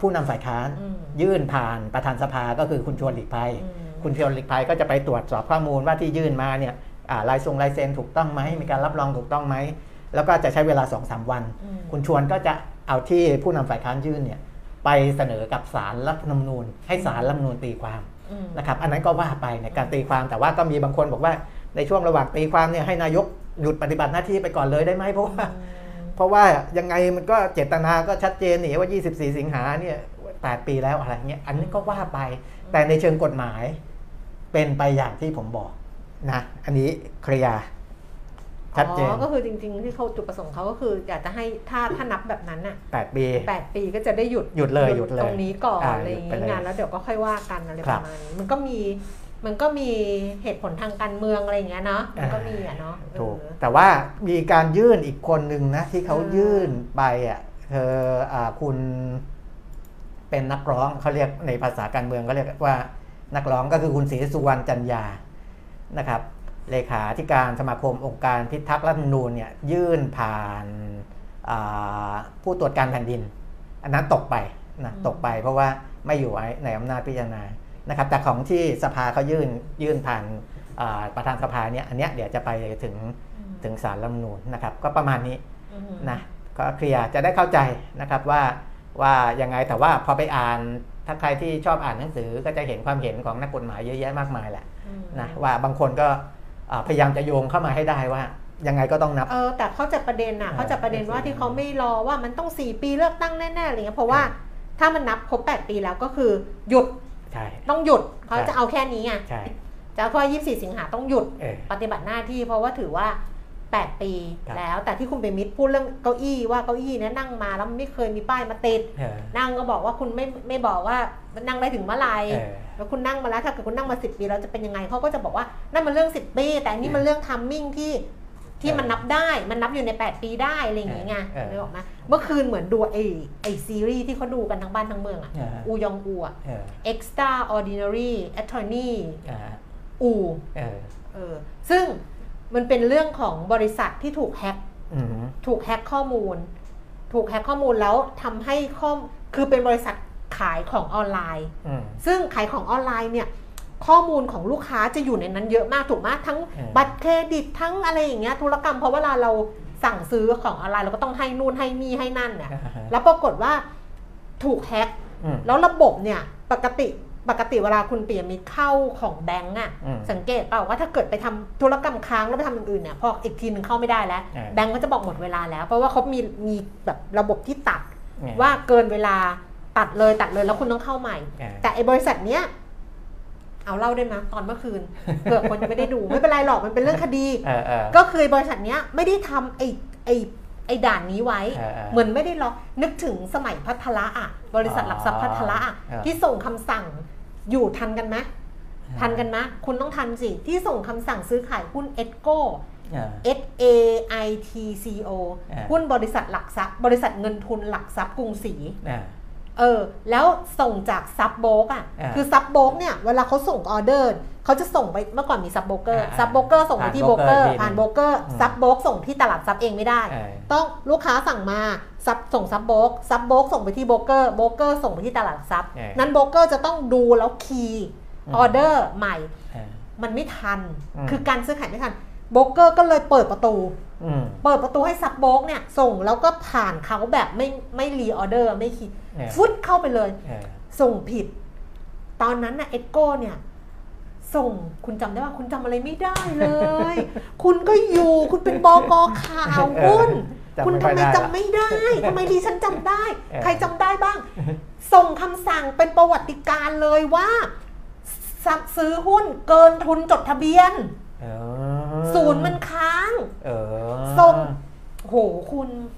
ผู้นำฝ่ายค้านอืมยื่นผ่านประธานสภาก็คือคุณชวนหลีกภัยอืมคุณชวนหลีกภัยก็จะไปตรวจสอบข้อมูลว่าที่ยื่นมาเนี่ยอ่าลายทรงลายเซ็นถูกต้องไหมมีการรับรองถูกต้องไหมแล้วก็จะใช้เวลา2-3วันอืมคุณชวนก็จะเอาที่ผู้นำฝ่ายค้านยื่นเนี่ยไปเสนอกับศาลรัฐธรรมนูญ ให้ศาลรัฐธรรมนูญตีความอืมนะครับอันนั้นก็ว่าไปในการตีความแต่ว่าก็มีบางคนบอกว่าในช่วงระหว่างตีความเนี่ยให้นายกหยุดปฏิบัติหน้าที่ไปก่อนเลยได้ไหมเพราะว่า เพราะว่ายังไงมันก็เจตนาก็ชัดเจนนี่ว่า 24 สิงหาเนี่ย8ปีแล้วอะไรเงี้ยอันนี้ก็ว่าไป แต่ในเชิงกฎหมายเป็นไปอย่างที่ผมบอกนะอันนี้เคลียร์ชัดเจนอ๋อก็คือจริง ๆ ที่เขาจุดประสงค์เขาก็คือ อยากจะให้ถ้าถ้านับแบบนั้นน่ะ8ปีแปดปีก็จะได้หยุดหยุดเลยหยุดเลยตรงนี้ก่อนอ่าอะไรอย่างหยุดไปเลยเงี้ยงานแล้วเดี๋ยวก็ค่อยว่ากันอะไรคปรับระมาณนี้มันก็มี มันก็มีเหตุผลทางการเมืองอะไรอย่างเงี้ยเนาะมันก็มีอะเนาะถูกเออแต่ว่ามีการยื่นอีกคนหนึ่งนะที่เขาอ่ายื่นไปอะเธออ่าคุณเป็นนักร้องเขาเรียกในภาษาการเมืองก็เรียกว่านักร้องก็คือคุณศรีสุวรรณจันยานะครับเลขาธิการสมาคมองค์การพิทักษ์รัฐธรรมนูญเนี่ยยื่นผ่านอ่าผู้ตรวจการแผ่นดิน อันนั้นตกไปนะอืมตกไปเพราะว่าไม่อยู่ในอำนาจพิจารณา นะครับแต่ของที่สภาเขายื่นยื่นผ่านอ่าประธานสภาเนี่ยอันเนี้ยเดี๋ยวจะไปถึงถึงสารรัฐธรรมนูญนะครับ ก็ประมาณนี้อืมนะก็เคลียร์จะได้เข้าใจนะครับว่าว่ายังไงแต่ว่าพอไปอ่านถ้าใครที่ชอบอ่านหนังสือก็จะเห็นความเห็นของนักกฎหมายเยอะแยะมากมายแหละอืมนะว่าบางคนก็อ่าพยายามจะโยงเข้ามาให้ได้ว่ายังไงก็ต้องนับ เออแต่เขาใจะประเด็นอะเออเขาใจะประเด็นว่าที่เขาไม่รอว่ามันต้องสี่ปีเลือกตั้งแน่ๆอะไรเงี้ยเพราะว่าถ้ามันนับครบแปดปีแล้วก็คือหยุด ใช่ ต้องหยุดเขาใช่จะเอาแค่นี้ไงใช่จะเอาแค่ยี่สิบสี่สิงหาต้องหยุดเออปฏิบัติหน้าที่เพราะว่าถือว่า 8 ปีครับแล้ว แต่ที่คุณเปรมิตรพูดเรื่องเก้าอี้ว่าเก้าอี้เนี่ยนั่งมาแล้วมันไม่เคยมีป้ายมาติดเออนั่งก็บอกว่าคุณไม่ไม่บอกว่ามันนั่งได้ถึงเมื่อไหร่เออแล้วคุณนั่งมาแล้วถ้าเกิดคุณนั่งมาสิปีแล้วจะเป็นยังไงเขาก็จะบอกว่านั่นมันเรื่อง 10 ปี แต่อันนี้มันเรื่องทัมมิ่งที่ ที่มันนับได้มันนับอยู่ใน 8 ปีได้อะไรอย่างเงี้ยเออนึกออกไหมเมื่อคืนเหมือนดูไอ้ไอ้ซีรีส์ที่เขาดูกันทั้งบ้านทั้งเมืองอะเอออูยองอูอะเออ extraordinary attorney อ่าอูเออเออซึ่งมันเป็นเรื่องของบริษัทที่ถูกแฮ็กอืมถูกแฮ็กข้อมูล ถูกแฮ็กข้อมูลแล้วทำให้ข้อมคือเป็นบริษัทขายของออนไลน์อืมซึ่งขายของออนไลน์เนี่ย ข้อมูลของลูกค้าจะอยู่ในนั้นเยอะมากถูกไหมทั้งเออบัตรเครดิตทั้งอะไรอย่างเงี้ยธุรกรรมเพราะเวลาเราสั่งซื้อของออนไลน์เราก็ต้องให้นู่นให้นี่ให้นั่นน่ะอ่าฮะแล้วปรากฏว่าถูกแฮ็กอืมแล้วระบบเนี่ยปกติปกติเวลาคุณเปียมิตรเข้าของแบงก์อะอืมสังเกตเปล่าว่าถ้าเกิดไปทำธุรกรรมค้างแล้วไปทำอย่างอื่นเนี่ยพออีกทีหนึ่งเข้าไม่ได้แล้วเออแบงก์ก็จะบอกหมดเวลาแล้ว เพราะว่าเขามีมีแบบระบบที่ตัดเนี่ยว่าเกินเวลาตัดเลยตัดเลยแล้วคุณต้องเข้าใหม่เออแต่ไอ้บริษัทเนี้ย เอาเล่าได้ไหมตอนเมื่อคืนเผื่อคนยังไม่ได้ดูไม่เป็นไรหรอกมันเป็นเรื่องคดีเออเออก็คือบริษัทเนี้ยไม่ได้ทำไอ้ไอ้ไอ้ด่านนี้ไว้เออเออเหมือนไม่ได้ล็อกนึกถึงสมัยพัทละอะ บริษัทหลักทรัพย์พัทละอะเออที่ส่งคำสั่งอยู่ทันกันไหมทันกันไหมคุณต้องทันสิที่ส่งคำสั่งซื้อขายหุ้นเอสโกเออ S A I T C O เออหุ้นบริษัทหลักทรัพย์ บริษัทเงินทุนหลักทรัพย์กรุงศรีอ่า เออแล้วส่งจาก sub-broke อะอ่าคือ sub-broke เนี่ยเวลาเขาส่งออเดอร์เขาจะส่งไปเมื่อก่อนมีซับโบเกอร์อ่าซับโบเกอร์ส่งไปที่ผ่านโบเกอร์ broker ทีผ่านหนึ่งโบรกเกอร์อืม sub-broke ส่งที่ตลาด sub เองไม่ได้เออต้องลูกค้าสั่งมา sub ส่ง sub-broke sub-broke ส่งไปที่โบรกเกอร์โบรกเกอร์ส่งไปที่ตลาดหลักทรัพย์เออนั้นโบรกเกอร์จะต้องดูแล้ว keyอืมออเดอร์ใหม่เออมันไม่ทันอืมคือการซื้อขายไม่ทันโบรกเกอร์ก็เลยเปิดประตูอืมเปิดประตูให้ซับโบกเนี่ยส่งแล้วก็ผ่านเขาแบบไม่ไม่รีออเดอร์ไม่คิดเออ ฟุตเข้าไปเลยเออส่งผิด ตอนนั้นน่ะเอ็ดโก้เนี่ย ส่งคุณจำได้ว่าคุณจำอะไรไม่ได้เลย คุณก็อยู่คุณเป็นบกข่าวคุณจำคุณไม่ทำค่อยไมได้ละจำไม่ได้ทำไมดิฉันจำได้เออใครจำได้บ้าง ส่งคำสั่งเป็นประวัติการณ์เลยว่าซซื้อหุ้นเกินทุนจดทะเบียนเออศูนย์มันค้างเออส่งโหคุณคุณ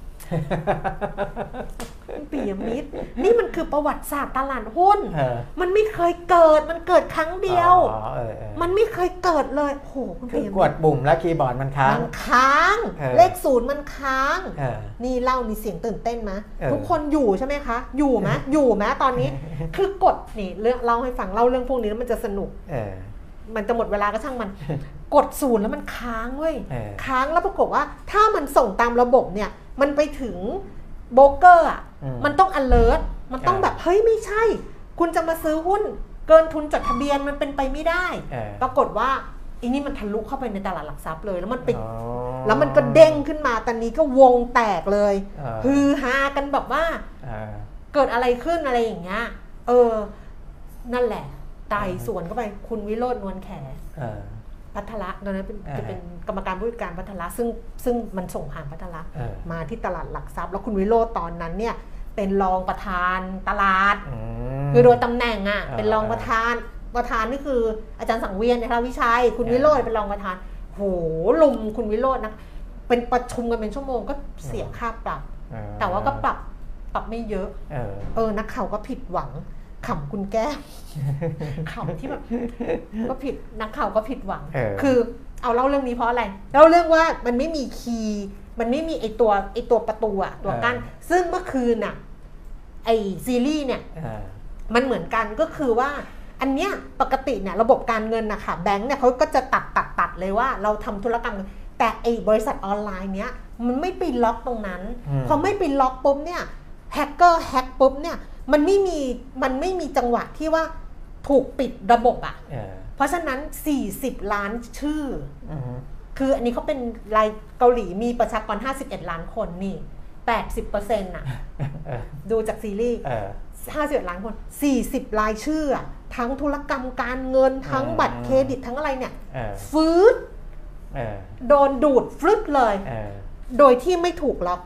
ปียมิตร นี่มันคือประวัติศาสตร์ตลาดหุ้นเออมันไม่เคยเกิด มันเกิดครั้งเดียวอ๋อเออเออมันไม่เคยเกิดเลยโหคุณคืปีอยกมิดตรปุ่มแล้วคีย์บอร์ดมันค้าง มันค้างเออเลขศูนย์มันค้างเออนี่เล่านี่เสียงตื่นเต้นไหมเออทุกคนอยู่ใช่ไหมคะ อยู่ไหมอยู่ไหมตอนนี้ คือกดนี่เรื่องเล่าให้ฟังเล่าเรื่องพวกนี้แล้วมันจะสนุกเออ มันจะหมดเวลาก็ช่างมัน กดศูนย์แล้วมันค้างเว้ยเออค้างแล้วปรากฏว่า ถ้ามันส่งตามระบบเนี่ยมันไปถึงโบรกเกอร์อะอืมมันต้อง alert มันต้องเออแบบ เฮ้ย ไม่ใช่ คุณจะมาซื้อหุ้นเกินทุนจดทะเบียนมันเป็นไปไม่ได้เออปรากฏว่าอันนี้มันทะลุเข้าไปในตลาดหลักทรัพย์เลย แล้วมันไปอ๋อแล้วมันก็เด้งขึ้นมาตอนนี้ก็วงแตกเลยเออฮือฮากันแบบว่าเออเกิดอะไรขึ้นอะไรอย่างเงี้ยเออ นั่นแหละ ไต่สวนเข้าไปคุณวิโรจน์นวลแขเออพัทละตอนนั้นเป็นอ่าจะเป็นกรรมการผู้จัดการพัทละซึ่งซึ่งมันส่งผ่านพัทละเออมาที่ตลาดหลักทรัพย์ แล้วคุณวิโรจน์ตอนนั้นเนี่ยเป็นรองประธานตลาดอืมคือโดยตำแหน่งอะอ่าเป็นรองประธานประธานนี่คืออาจารย์สังเวียนนะคะวิชัย คุณอ่าวิโรจน์เป็นรองประธานโหลุมคุณวิโรจน์นะเป็นประชุมกันเป็นชั่วโมงก็เสียค่าปรับเออแต่ว่าก็ปรับปรับไม่เยอะเออเออนักข่าวก็ผิดหวัง ขำคุณแก้มขำที่แบบก็ผิดนักข่าวก็ผิดหวังเออคือเอาเล่าเรื่องนี้เพราะอะไรเล่าเรื่องว่ามันไม่มีคีย์มันไม่มีไอตัวไอตัวประตูอะตัวกั้นซึ่งเมื่อคืนอะไอซีรีส์เนี่ยเออมันเหมือนกันก็คือว่า อันเนี้ยปกติเนี่ยระบบการเงินนะคะแบงก์เนี่ยเขาก็จะตัดตัดตัดเลยว่าเราทำธุรกรรม แต่ไอ้บริษัทออนไลน์เนี้ยมันไม่ไปล็อกตรงนั้นอืมพอไม่ไปล็อกปุ๊บเนี่ย hacker hack ปุ๊บเนี่ย มันไม่มีมันไม่มีจังหวะที่ว่าถูกปิดระบบอะเออเพราะฉะนั้น 40 ล้านชื่ออืมคืออันนี้เขาเป็นรายเกาหลีมีประชากร 51 ล้านคนนี่ 80%น่ะเออดูจากซีรีส์เออ51ล้านคน 40 รายชื่ออะทั้งธุรกรรมการเงินทั้งอืมบัตรเครดิตทั้งอะไรเนี่ยเออฟืดเออโดนดูดฟลึกเลยเออโดยที่ไม่ถูกล็อก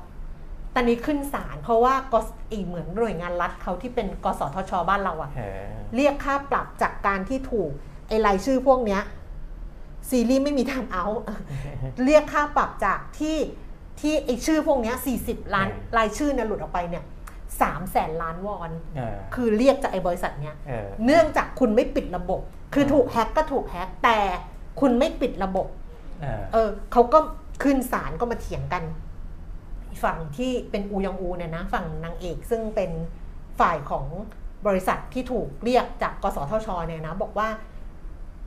ตอนนี้ขึ้นศาลเพราะว่ากสอีเหมือนหน่วยงานรัฐเขาที่เป็นกสทช บ้านเราอะเออเรียกค่าปรับจากการที่ถูกไอ้รายชื่อพวกเนี้ยซีรีส์ไม่มีทางเอาเรียกค่าปรับจากที่ที่ไอ้ชื่อพวกเนี้ย40 ล้านเออรายชื่อเนี่ยหลุดออกไปเนี่ยสามแสนล้านวอนเออคือเรียกจากไอ้บริษัทเนี้ยเออเนื่องจากคุณไม่ปิดระบบ คือถูกแฮ็กก็ถูกแฮ็กแต่คุณไม่ปิดระบบเออเออเขาก็ขึ้นศาลก็มาเถียงกัน ฝั่งที่เป็นอูยองอูเนี่ยนะฝั่งนางเอกซึ่งเป็นฝ่ายของบริษัทที่ถูกเรียกจากกสทชเนี่ยนะบอกว่า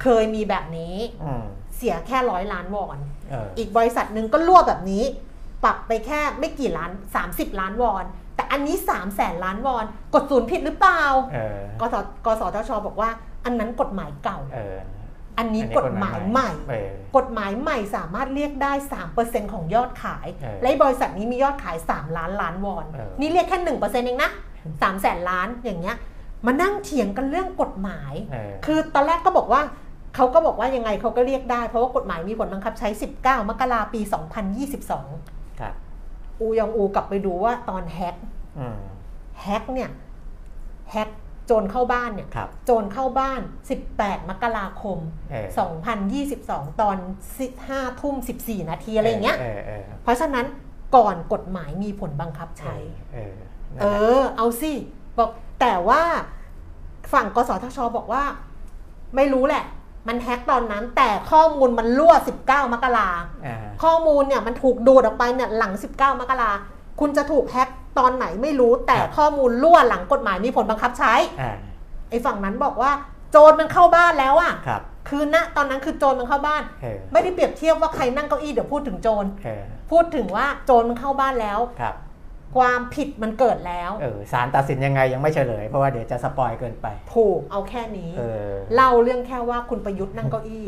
เคยมีแบบนี้อืมเสียแค่ร้อยล้านวอนเอออีกบริษัทหนึ่งก็รั่วแบบนี้ ปรับไปแค่ไม่กี่ล้าน 30 ล้านวอน แต่อันนี้3 0 0แสนล้านวอน กดศูนย์ผิดหรือเปล่าเออกสกสทชบอกว่า อันนั้นกฎหมายเก่าเอออันนี้อันนี้กฎหมายใหม่เออกฎหมายใหม่สามารถเรียกได้ 3%ของยอดขายเออและบริษัทนี้มียอดขาย 3 ล้านล้านวอนเออนี่เรียกแค่ 1%เองนะ3แสนล้านอย่างเงี้ย มานั่งเถียงกันเรื่องกฎหมายเออคือตอนแรกก็บอกว่าเขาก็บอกว่ายังไงเขาก็เรียกได้ เพราะว่ากฎหมายมีผลบังคับใช้ 19 มกราปี 2022ครับอูยองอูกลับไปดูว่าตอนแฮกอืมแฮกเนี่ยแฮกโจรเข้าบ้านเนี่ยครับโจรเข้าบ้าน 18 มกราคมเออ2022 ตอน 5 ทุ่ม 14 นาทีอะไรอย่างเงี้ยเออเออเพราะฉะนั้นก่อนกฎหมายมีผลบังคับใช้เออเออ เอาสิบอกแต่ว่าฝั่งกสทช บอกว่า ไม่รู้แหละ มันแฮ็กตอนนั้น แต่ข้อมูลมันรั่ว 19 มกราอ่าข้อมูลเนี่ยมันถูกดูดออกไปเนี่ยหลัง 19 มกราคุณจะถูกแฮ็ก ตอนไหนไม่รู้แต่ข้อมูลรั่วหลังกฎหมายมีผลบังคับใช้อ่าไอ้ฝั่งนั้นบอกว่า โจรมันเข้าบ้านแล้วอะครับคือณตอนนั้นคือโจรมันเข้าบ้านเออไม่ได้เปรียบเทียบว่าใครนั่งเก้าอี้เดี๋ยวพูดถึงโจรเออพูดถึงว่าโจรมันเข้าบ้านแล้วครับความผิดมันเกิดแล้วเออศาลตัดสินยังไงยังไม่เฉลย เพราะว่าเดี๋ยวจะสปอยเกินไป ถูกเอาแค่นี้เออเล่าเรื่องแค่ว่าคุณประยุทธ์นั่งเก้าอี้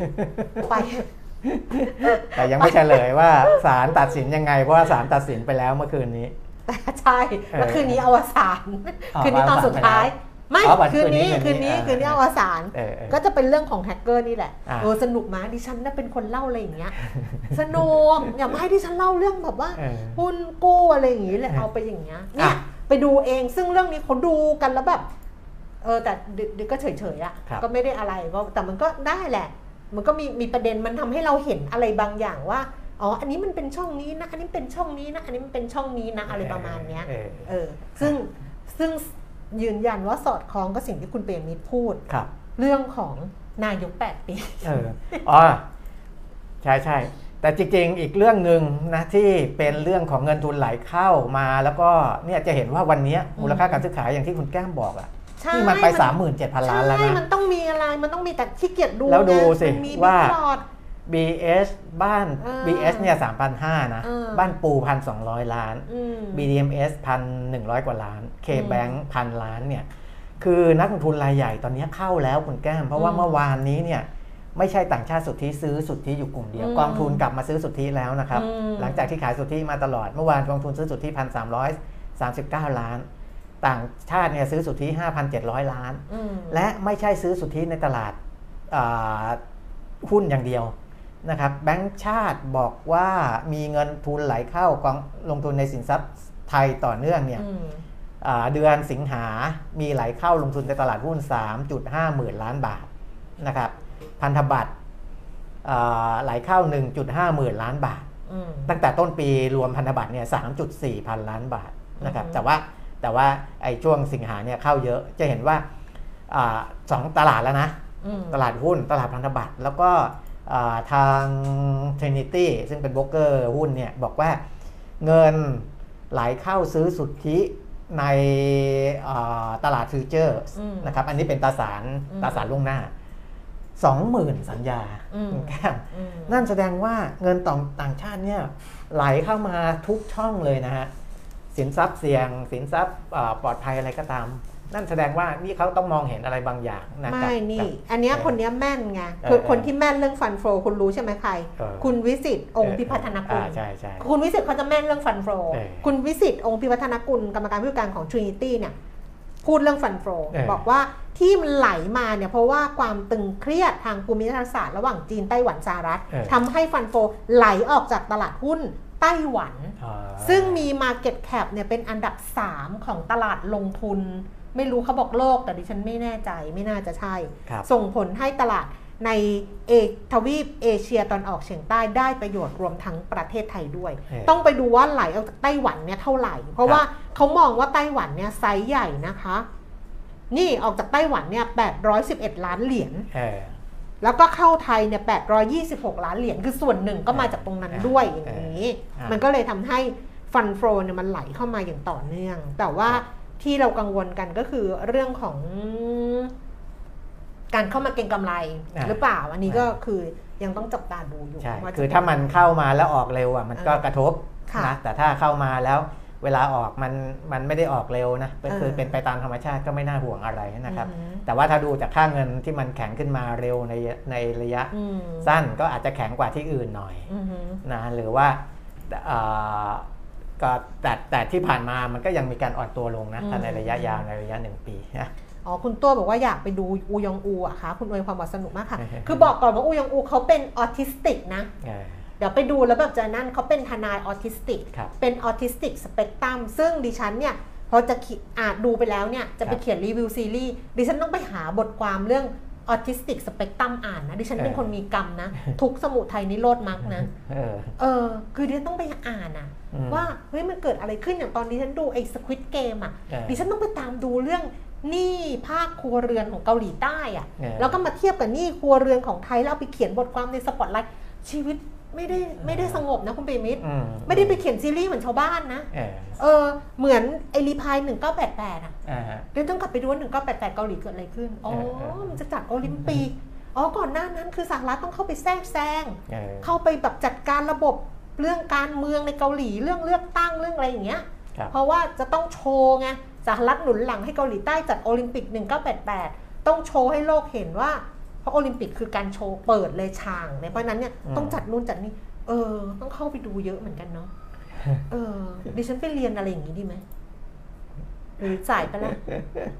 ไป แต่ยังไม่เฉลยว่าศาลตัดสินยังไง เพราะว่าศาลตัดสินไปแล้วเมื่อคืนนี้แต่ ใช่แล้วคืนนี้อวสานอ๋อคืนนี้ตอนสุดท้าย ไม่อ๋อวันคืนนี้คืคืนนนี้นี้อ่าคืนนี้อวสานเออเออก็จะเป็นเรื่องของแฮกเกอร์นี่แหละอ่าเออสนุกมากดิฉันน่ะเป็นคนเล่าอะไรอย่างเงี้ยสนุกอย่ามาให้ดิฉันเล่าเรื่องแบบว่าเออหุ้นกู้อะไรอย่างงี้เลยเอาไปอย่างเงี้ยเนี่ยอะไปดูเองซึ่งเรื่องนี้เขาดูกันแล้วแบบเออแต่เดี๋ยวก็เฉยๆอะครับก็ไม่ได้อะไรก็แต่มันก็ได้แหละ มันก็มีมีประเด็นมันทำให้เราเห็นอะไรบางอย่างว่า อ๋อ อันนี้มันเป็นช่องนี้นะ อันนี้เป็นช่องนี้นะ อันนี้มันเป็นช่องนี้นะ อะไรประมาณเนี้ย เออเออซึ่งซึ่งยืนยันว่าสอดคล้องกับสิ่งที่คุณเปรมิตรพูดครับ เรื่องของนายกแปดปี เออ อ๋อ ใช่ใช่ แต่จริงๆ อีกเรื่องหนึ่งนะที่เป็นเรื่องของเงินทุนไหลเข้ามาแล้วก็เนี่ยจะเห็นว่าวันเนี้ยมูลค่าการซื้อขายอย่างที่คุณแก้มบอกอะใช่ที่มันไป 37,000 ล้านแล้วใช่นะมันต้องมีอะไร มันต้องมีแต่ขี้เกียจดูแล้วดูนะสิมัน มีว่าบิ๊กพลอต BS บ้านเออ BS เนี่ย3,500นะเออบ้านปู1,200ล้านอืม BDMS 1,100กว่าล้าน K-Bank พันล้านเนี่ย คือนักลงทุนรายใหญ่ตอนนี้เข้าแล้วคุณแก้ม เพราะว่าอืมเมื่อวานนี้เนี่ยไม่ใช่ต่างชาติสุทธิซื้อสุทธิอยู่กลุ่มเดียวอืมกองทุนกลับมาซื้อสุทธิแล้วนะครับอืมหลังจากที่ขายสุทธิมาตลอดเมื่อวานกองทุนซื้อสุทธิ1,339ล้าน ต่างชาติเนี่ยซื้อสุทธิ5,700ล้านอืมและไม่ใช่ซื้อสุทธิในตลาดอ่าหุ้นอย่างเดียว นะครับแบงก์ชาติบอกว่ามีเงินทุนไหลเข้ากองลงทุนในสินทรัพย์ไทยต่อเนื่องเนี่ยอืมอ่าเดือนสิงหา มีไหลเข้าลงทุนในตลาดหุ้น 3.5 หมื่นล้านบาทนะครับพันธบัตรอ่าไหลเข้า 1.5 หมื่นล้านบาทอืมตั้งแต่ต้นปีรวมพันธบัตรเนี่ย 3.4 พันล้านบาทนะครับอือฮึแต่ว่าแต่ว่าไอ้ช่วงสิงหาเนี่ยเข้าเยอะจะเห็นว่าอาสองตลาดแล้วนะอืมตลาดหุ้นตลาดพันธบัตรแล้วก็อ่า ทาง Trinity ซึ่งเป็นโบรกเกอร์หุ้นเนี่ยบอกว่าเงินไหลเข้าซื้อสุทธิในเอ่อตลาด future อืมนะครับ อันนี้เป็นตราสารอืมตราสารล่วงหน้า 20,000 สัญญาอืมคุณแก้มอืมนั่นแสดงว่าเงินต่างต่างชาติเนี่ยไหลเข้ามาทุกช่องเลยนะฮะสินทรัพย์เสี่ยงสินทรัพย์เอ่อปลอดภัยอะไรก็ตาม นั่นแสดงว่านี่เขาต้องมองเห็นอะไรบางอย่างนะกับไม่นี่กับอันเนี้ยเออคนเนี้ยแม่นไงเออคือเออคนที่แม่นเรื่อง fund flow คุณรู้ใช่ไหมใครเออคุณวิศิษฐ์องค์พิพัฒนกุลอ่าใช่ใช่คุณวิศิษฐ์เขาจะแม่นเรื่อง fund flow เออคุณวิศิษฐ์องค์พิพัฒนกุลกรรมการผู้จัดการของ Trinity เนี่ยพูดเรื่อง fund flow เออบอกว่าที่มันไหลมาเนี่ยเพราะว่าความตึงเครียดทางภูมิรัฐศาสตร์ระหว่างจีนไต้หวันสหรัฐเออทำให้ fund flow ไหลออกจากตลาดหุ้นไต้หวันอ่าซึ่งมี Market Cap เนี่ยเป็นอันดับ 3 ของตลาดลงทุน ไม่รู้เขาบอกโลก แต่ดิฉันไม่แน่ใจไม่น่าจะใช่ครับส่งผลให้ตลาดในเอทวีปเอเชียตอนออกเฉียงใต้ได้ประโยชน์รวมทั้งประเทศไทยด้วยเออต้องไปดูว่าไหลออกจากไต้หวันเนี่ยเท่าไหร่ เพราะครับว่าเขามองว่าไต้หวันเนี่ยไซส์ใหญ่นะคะ นี่ออกจากไต้หวันเนี่ย811 ล้านเหรียญเออแล้วก็เข้าไทยเนี่ย826 ล้านเหรียญคือส่วนหนึ่งก็มาจากตรงนั้นด้วยอย่างนี้อ่ามัมันก็เลยทำให้ฟันโฟเนี่ยมันไหลเข้ามาอย่างต่อเนื่อง แต่ว่าครับ ที่เรากังวลกันก็คือเรื่องของการเข้ามาเก็งกำไรอ่าหรือเปล่า อันนี้ก็อ่าคือยังต้องจับตาดูอยู่ใช่ว่าจะคือถ้ามันเข้ามาแล้วออกเร็วอะมันก็เออกระทบค่ะนะแต่ถ้าเข้ามาแล้วเวลาออกมันมันไม่ได้ออกเร็วนะก็คือเออเป็นไปตามธรรมชาติก็ไม่น่าห่วงอะไรนะครับอือหือแต่ว่าถ้าดูจากค่าเงินที่มันแข็งขึ้นมาเร็วในในระยะอืมสั้นก็อาจจะแข็งกว่าที่อื่นหน่อยอือหือนะหรือว่าเอ่อ ก็แต่แต่ที่ผ่านมามันก็ยังมีการอ่อนตัวลงนะถ้าในระยะยาวในระยะหนึ่งปีนะอ๋อคุณตัวบอกว่าอยากไปดูอูยองอูอะคะคุณอวยความบอกสนุกมากค่ะเออคือบอกก่อนว่าอูยองอูเขาเป็นออทิสติกนะเออเดี๋ยวไปดูแล้วแบบจะนั่นเขาเป็นทนายออทิสติกครับเป็นออทิสติกสเปกตรัมซึ่งดิฉันเนี่ยพอจะขีอ่านดูไปแล้วเนี่ยจะไปครับเขียนรีวิวซีรีส์ดิฉันต้องไปหาบทความเรื่อง ออทิสติกสเปกตรัมอ่านนะดิฉันเป็นเออคนมีกรรมนะ ทุกข์สมุทัยนิโรธมรรคนะเออเออ คือดิฉันต้องไปอ่านอะอืมว่า เฮ้ยมันเกิดอะไรขึ้นอย่างตอนดิฉันดูไอ้ Squid Game อะเออดิฉันต้องไปตามดูเรื่องหนี้ภาคครัวเรือนของเกาหลีใต้อะเออแล้วก็มาเทียบกับหนี้ครัวเรือนของไทยแล้วเอาไปเขียนบทความในสปอตไลท์ชีวิต ไม่ได้ไม่ได้สงบนะคุณเปรมิตรอืไม่ได้ไปเขียนซีรีส์เหมือนชาวบ้านนะเออเออเหมือนไอ Reply 1988อะอ่าฮะเดี๋ยวต้องกลับไปดูว่า1988เกาหลีเกิดอะไรขึ้นอ๋อเออเออมันจะจัดโอลิมปิกอ๋อก่อนหน้านั้นคือสหรัฐต้องเข้าไปแทรกแซงเออเข้าไปแบบจัดการระบบเรื่องการเมืองในเกาหลีเรื่องเลือกตั้งเรื่องอะไรอย่างเงี้ยครับเพราะว่าจะต้องโชว์ไงสหรัฐหนุนหลังให้เกาหลีใต้จัดโอลิมปิก 1988 ต้องโชว์ให้โลกเห็นว่าเพ ราะโอลิมปิกคือการโชว์เปิดเลยฉางเนี่ยเพราะฉะนั้นเนี่ยอืมต้องจัดนู่นจัดนี่เออ ต้องเข้าไปดูเยอะเหมือนกันเนาะเออดิฉันไปเรียนอะไรอย่างนี้ดีไหมหรือสายไปแล้ว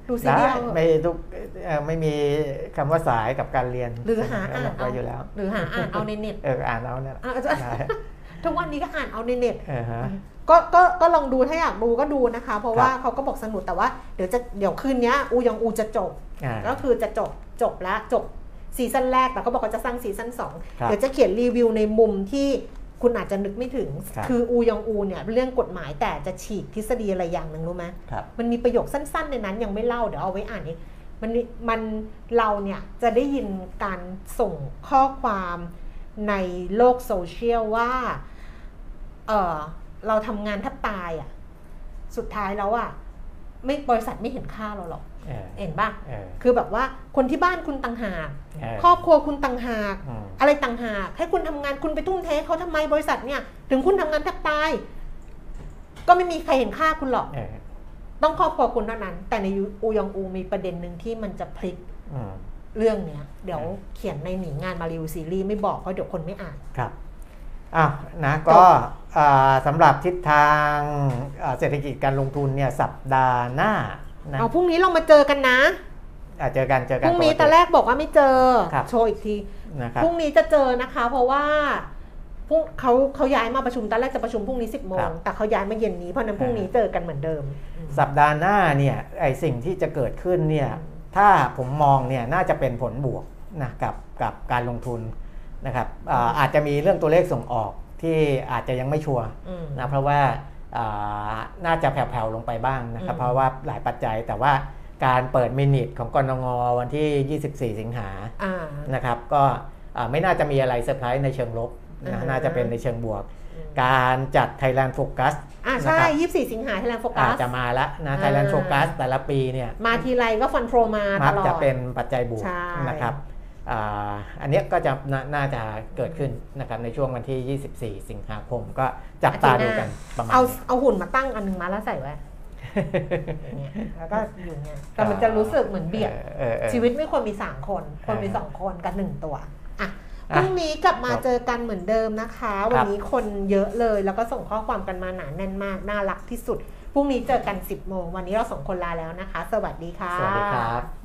ดูซีได้รีส์เอาเถอะไม่ทุกเอ่อไม่มีคำว่าสายกับการเรียน หรือหาอ่านเไว้อยู่แล้ว หรือหาอ่านเอาในเน็ตเอออ่านเอาเนี่ยอะได้ทุกวันนี้ก็อ่านเอาในเน็ตเออฮะก็ก็ก็ลองดูถ้าอยากดูก็ดูนะคะ เพราะครับว่าเขาก็บอกสนุกแต่ว่าเดี๋ยวจะเดี๋ยวคืนนี้อูยองอูจะจบอ่าก็คือจะจบจบแล้วจบ ซีซั่นแรกแต่เขาบอกเขาจะสร้างซีซั่นสองครับเดี๋ยวจะเขียนรีวิวในมุมที่คุณอาจจะนึกไม่ถึงครับคืออูยองอูเนี่ยเรื่องกฎหมายแต่จะฉีกทฤษฎีอะไรอย่างหนึ่งรู้ไหมครับมันมีประโยคสั้นๆในนั้นยังไม่เล่าเดี๋ยวเอาไว้อ่านเองมันมันเราเนี่ยจะได้ยินการส่งข้อความในโลกโซเชียลว่าเออเราทำงานแทบตายอะ่ะ สุดท้ายแล้วอะ่ะ ไม่บริษัทไม่เห็นค่าเราหรอกเออเห็นป่ะเออคือแบบว่าคนที่บ้านคุณต่างหากเออครอบครัวคุณต่างหากอืมอะไรต่างหากให้คุณทำงานคุณไปทุ่มเทให้เขาทำไมบริษัทเนี่ยถึงคุณทำงานแทบตาย ก็ไม่มีใครเห็นค่าคุณหรอกเออต้องครอบครัวคุณเท่านั้น แต่ในอูยองอูมีประเด็นหนึ่งที่มันจะพลิกอืมเรื่องเนี้ยเดี๋ยวเขียนในหนีงานมารีวิวซีรีส์ไม่บอกเพราะเดี๋ยวคนไม่อ่านครับอ้าวนะก็อ่า สำหรับทิศทางอ่าเศรษฐกิจการลงทุนเนี่ยสัปดาห์หน้านะเอาพรุ่งนี้เรามาเจอกันนะอะเจอกันเจอพกันรุ่งนี้ปกตอนแรกบอกว่าไม่เจอครับโชว์อีกทีนะครับพรุ่งนี้จะเจอนะคะ เพราะว่าพรุ่งเขาเขาย้ายมาประชุมตอนแรกจะประชุมพรุ่งนี้สิบโมครังบแต่เขาย้ายมาเย็นนี้เพราะฉะนั้นพรุ่งนี้เจอกันเหมือนเดิม สัปดาห์หน้าเนี่ยไอสิ่งที่จะเกิดขึ้นเนี่ยถ้าผมมองเนี่ยน่าจะเป็นผลบวกนะกับกับการลงทุนนะครับอ่าอาจจะมีเรื่องตัวเลขส่งออก ที่อาจจะยังไม่ชัวร์อืมนะเพราะว่าอ่าน่าจะแผ่วๆลงไปบ้างนะครับอืมเพราะว่าหลายปัจจัยแต่ว่าการเปิด minutes ของกนง.วันที่ 24 สิงหาอ่านะครับก็อ่าไม่น่าจะมีอะไรเซอร์ไพรส์ในเชิงลบนะอ่าฮะน่าจะเป็นในเชิงบวกอืมการจัด Thailand Focus อ่านะใช่ครับยี่สี่สิงหาไทยแลนด์โฟกัอาจสจะมาแล้วนะอ่า Thailand Focus แต่ละปีเนี่ยมาทีไรก็ฟันโฟมาตมักลอดจะเป็นปัจจัยบวกใช่นะครับ อ่าอันเนี้ยก็จะนาน่าจะเกิดขึ้นนะครับในช่วงวันที่ 24 สิงหาคมก็จับตาดูกันประมาณเอานี้เอาหุ่นมาตั้งอันหนึงมาแล้วใส่ไว้อย่างเงี้ยแล้วก็อยู่เงี้ยแต่มันจะรู้สึกเหมือนเบียดเออเออชีวิตไม่ควรมีสามคนควรมีอ่าสองคนกับหนึ่งตัวอะพอะรุ่งนี้กลับมาครับเจอกันเหมือนเดิมนะคะ วันนี้คนเยอะเลยแล้วก็ส่งข้อความกันมาหนาแน่นมาก น่ารักที่สุด พรุ่งนี้เจอกัน 10 โมง วันนี้เราสองคนลาแล้วนะคะ สวัสดีค่ะ สวัสดีครับ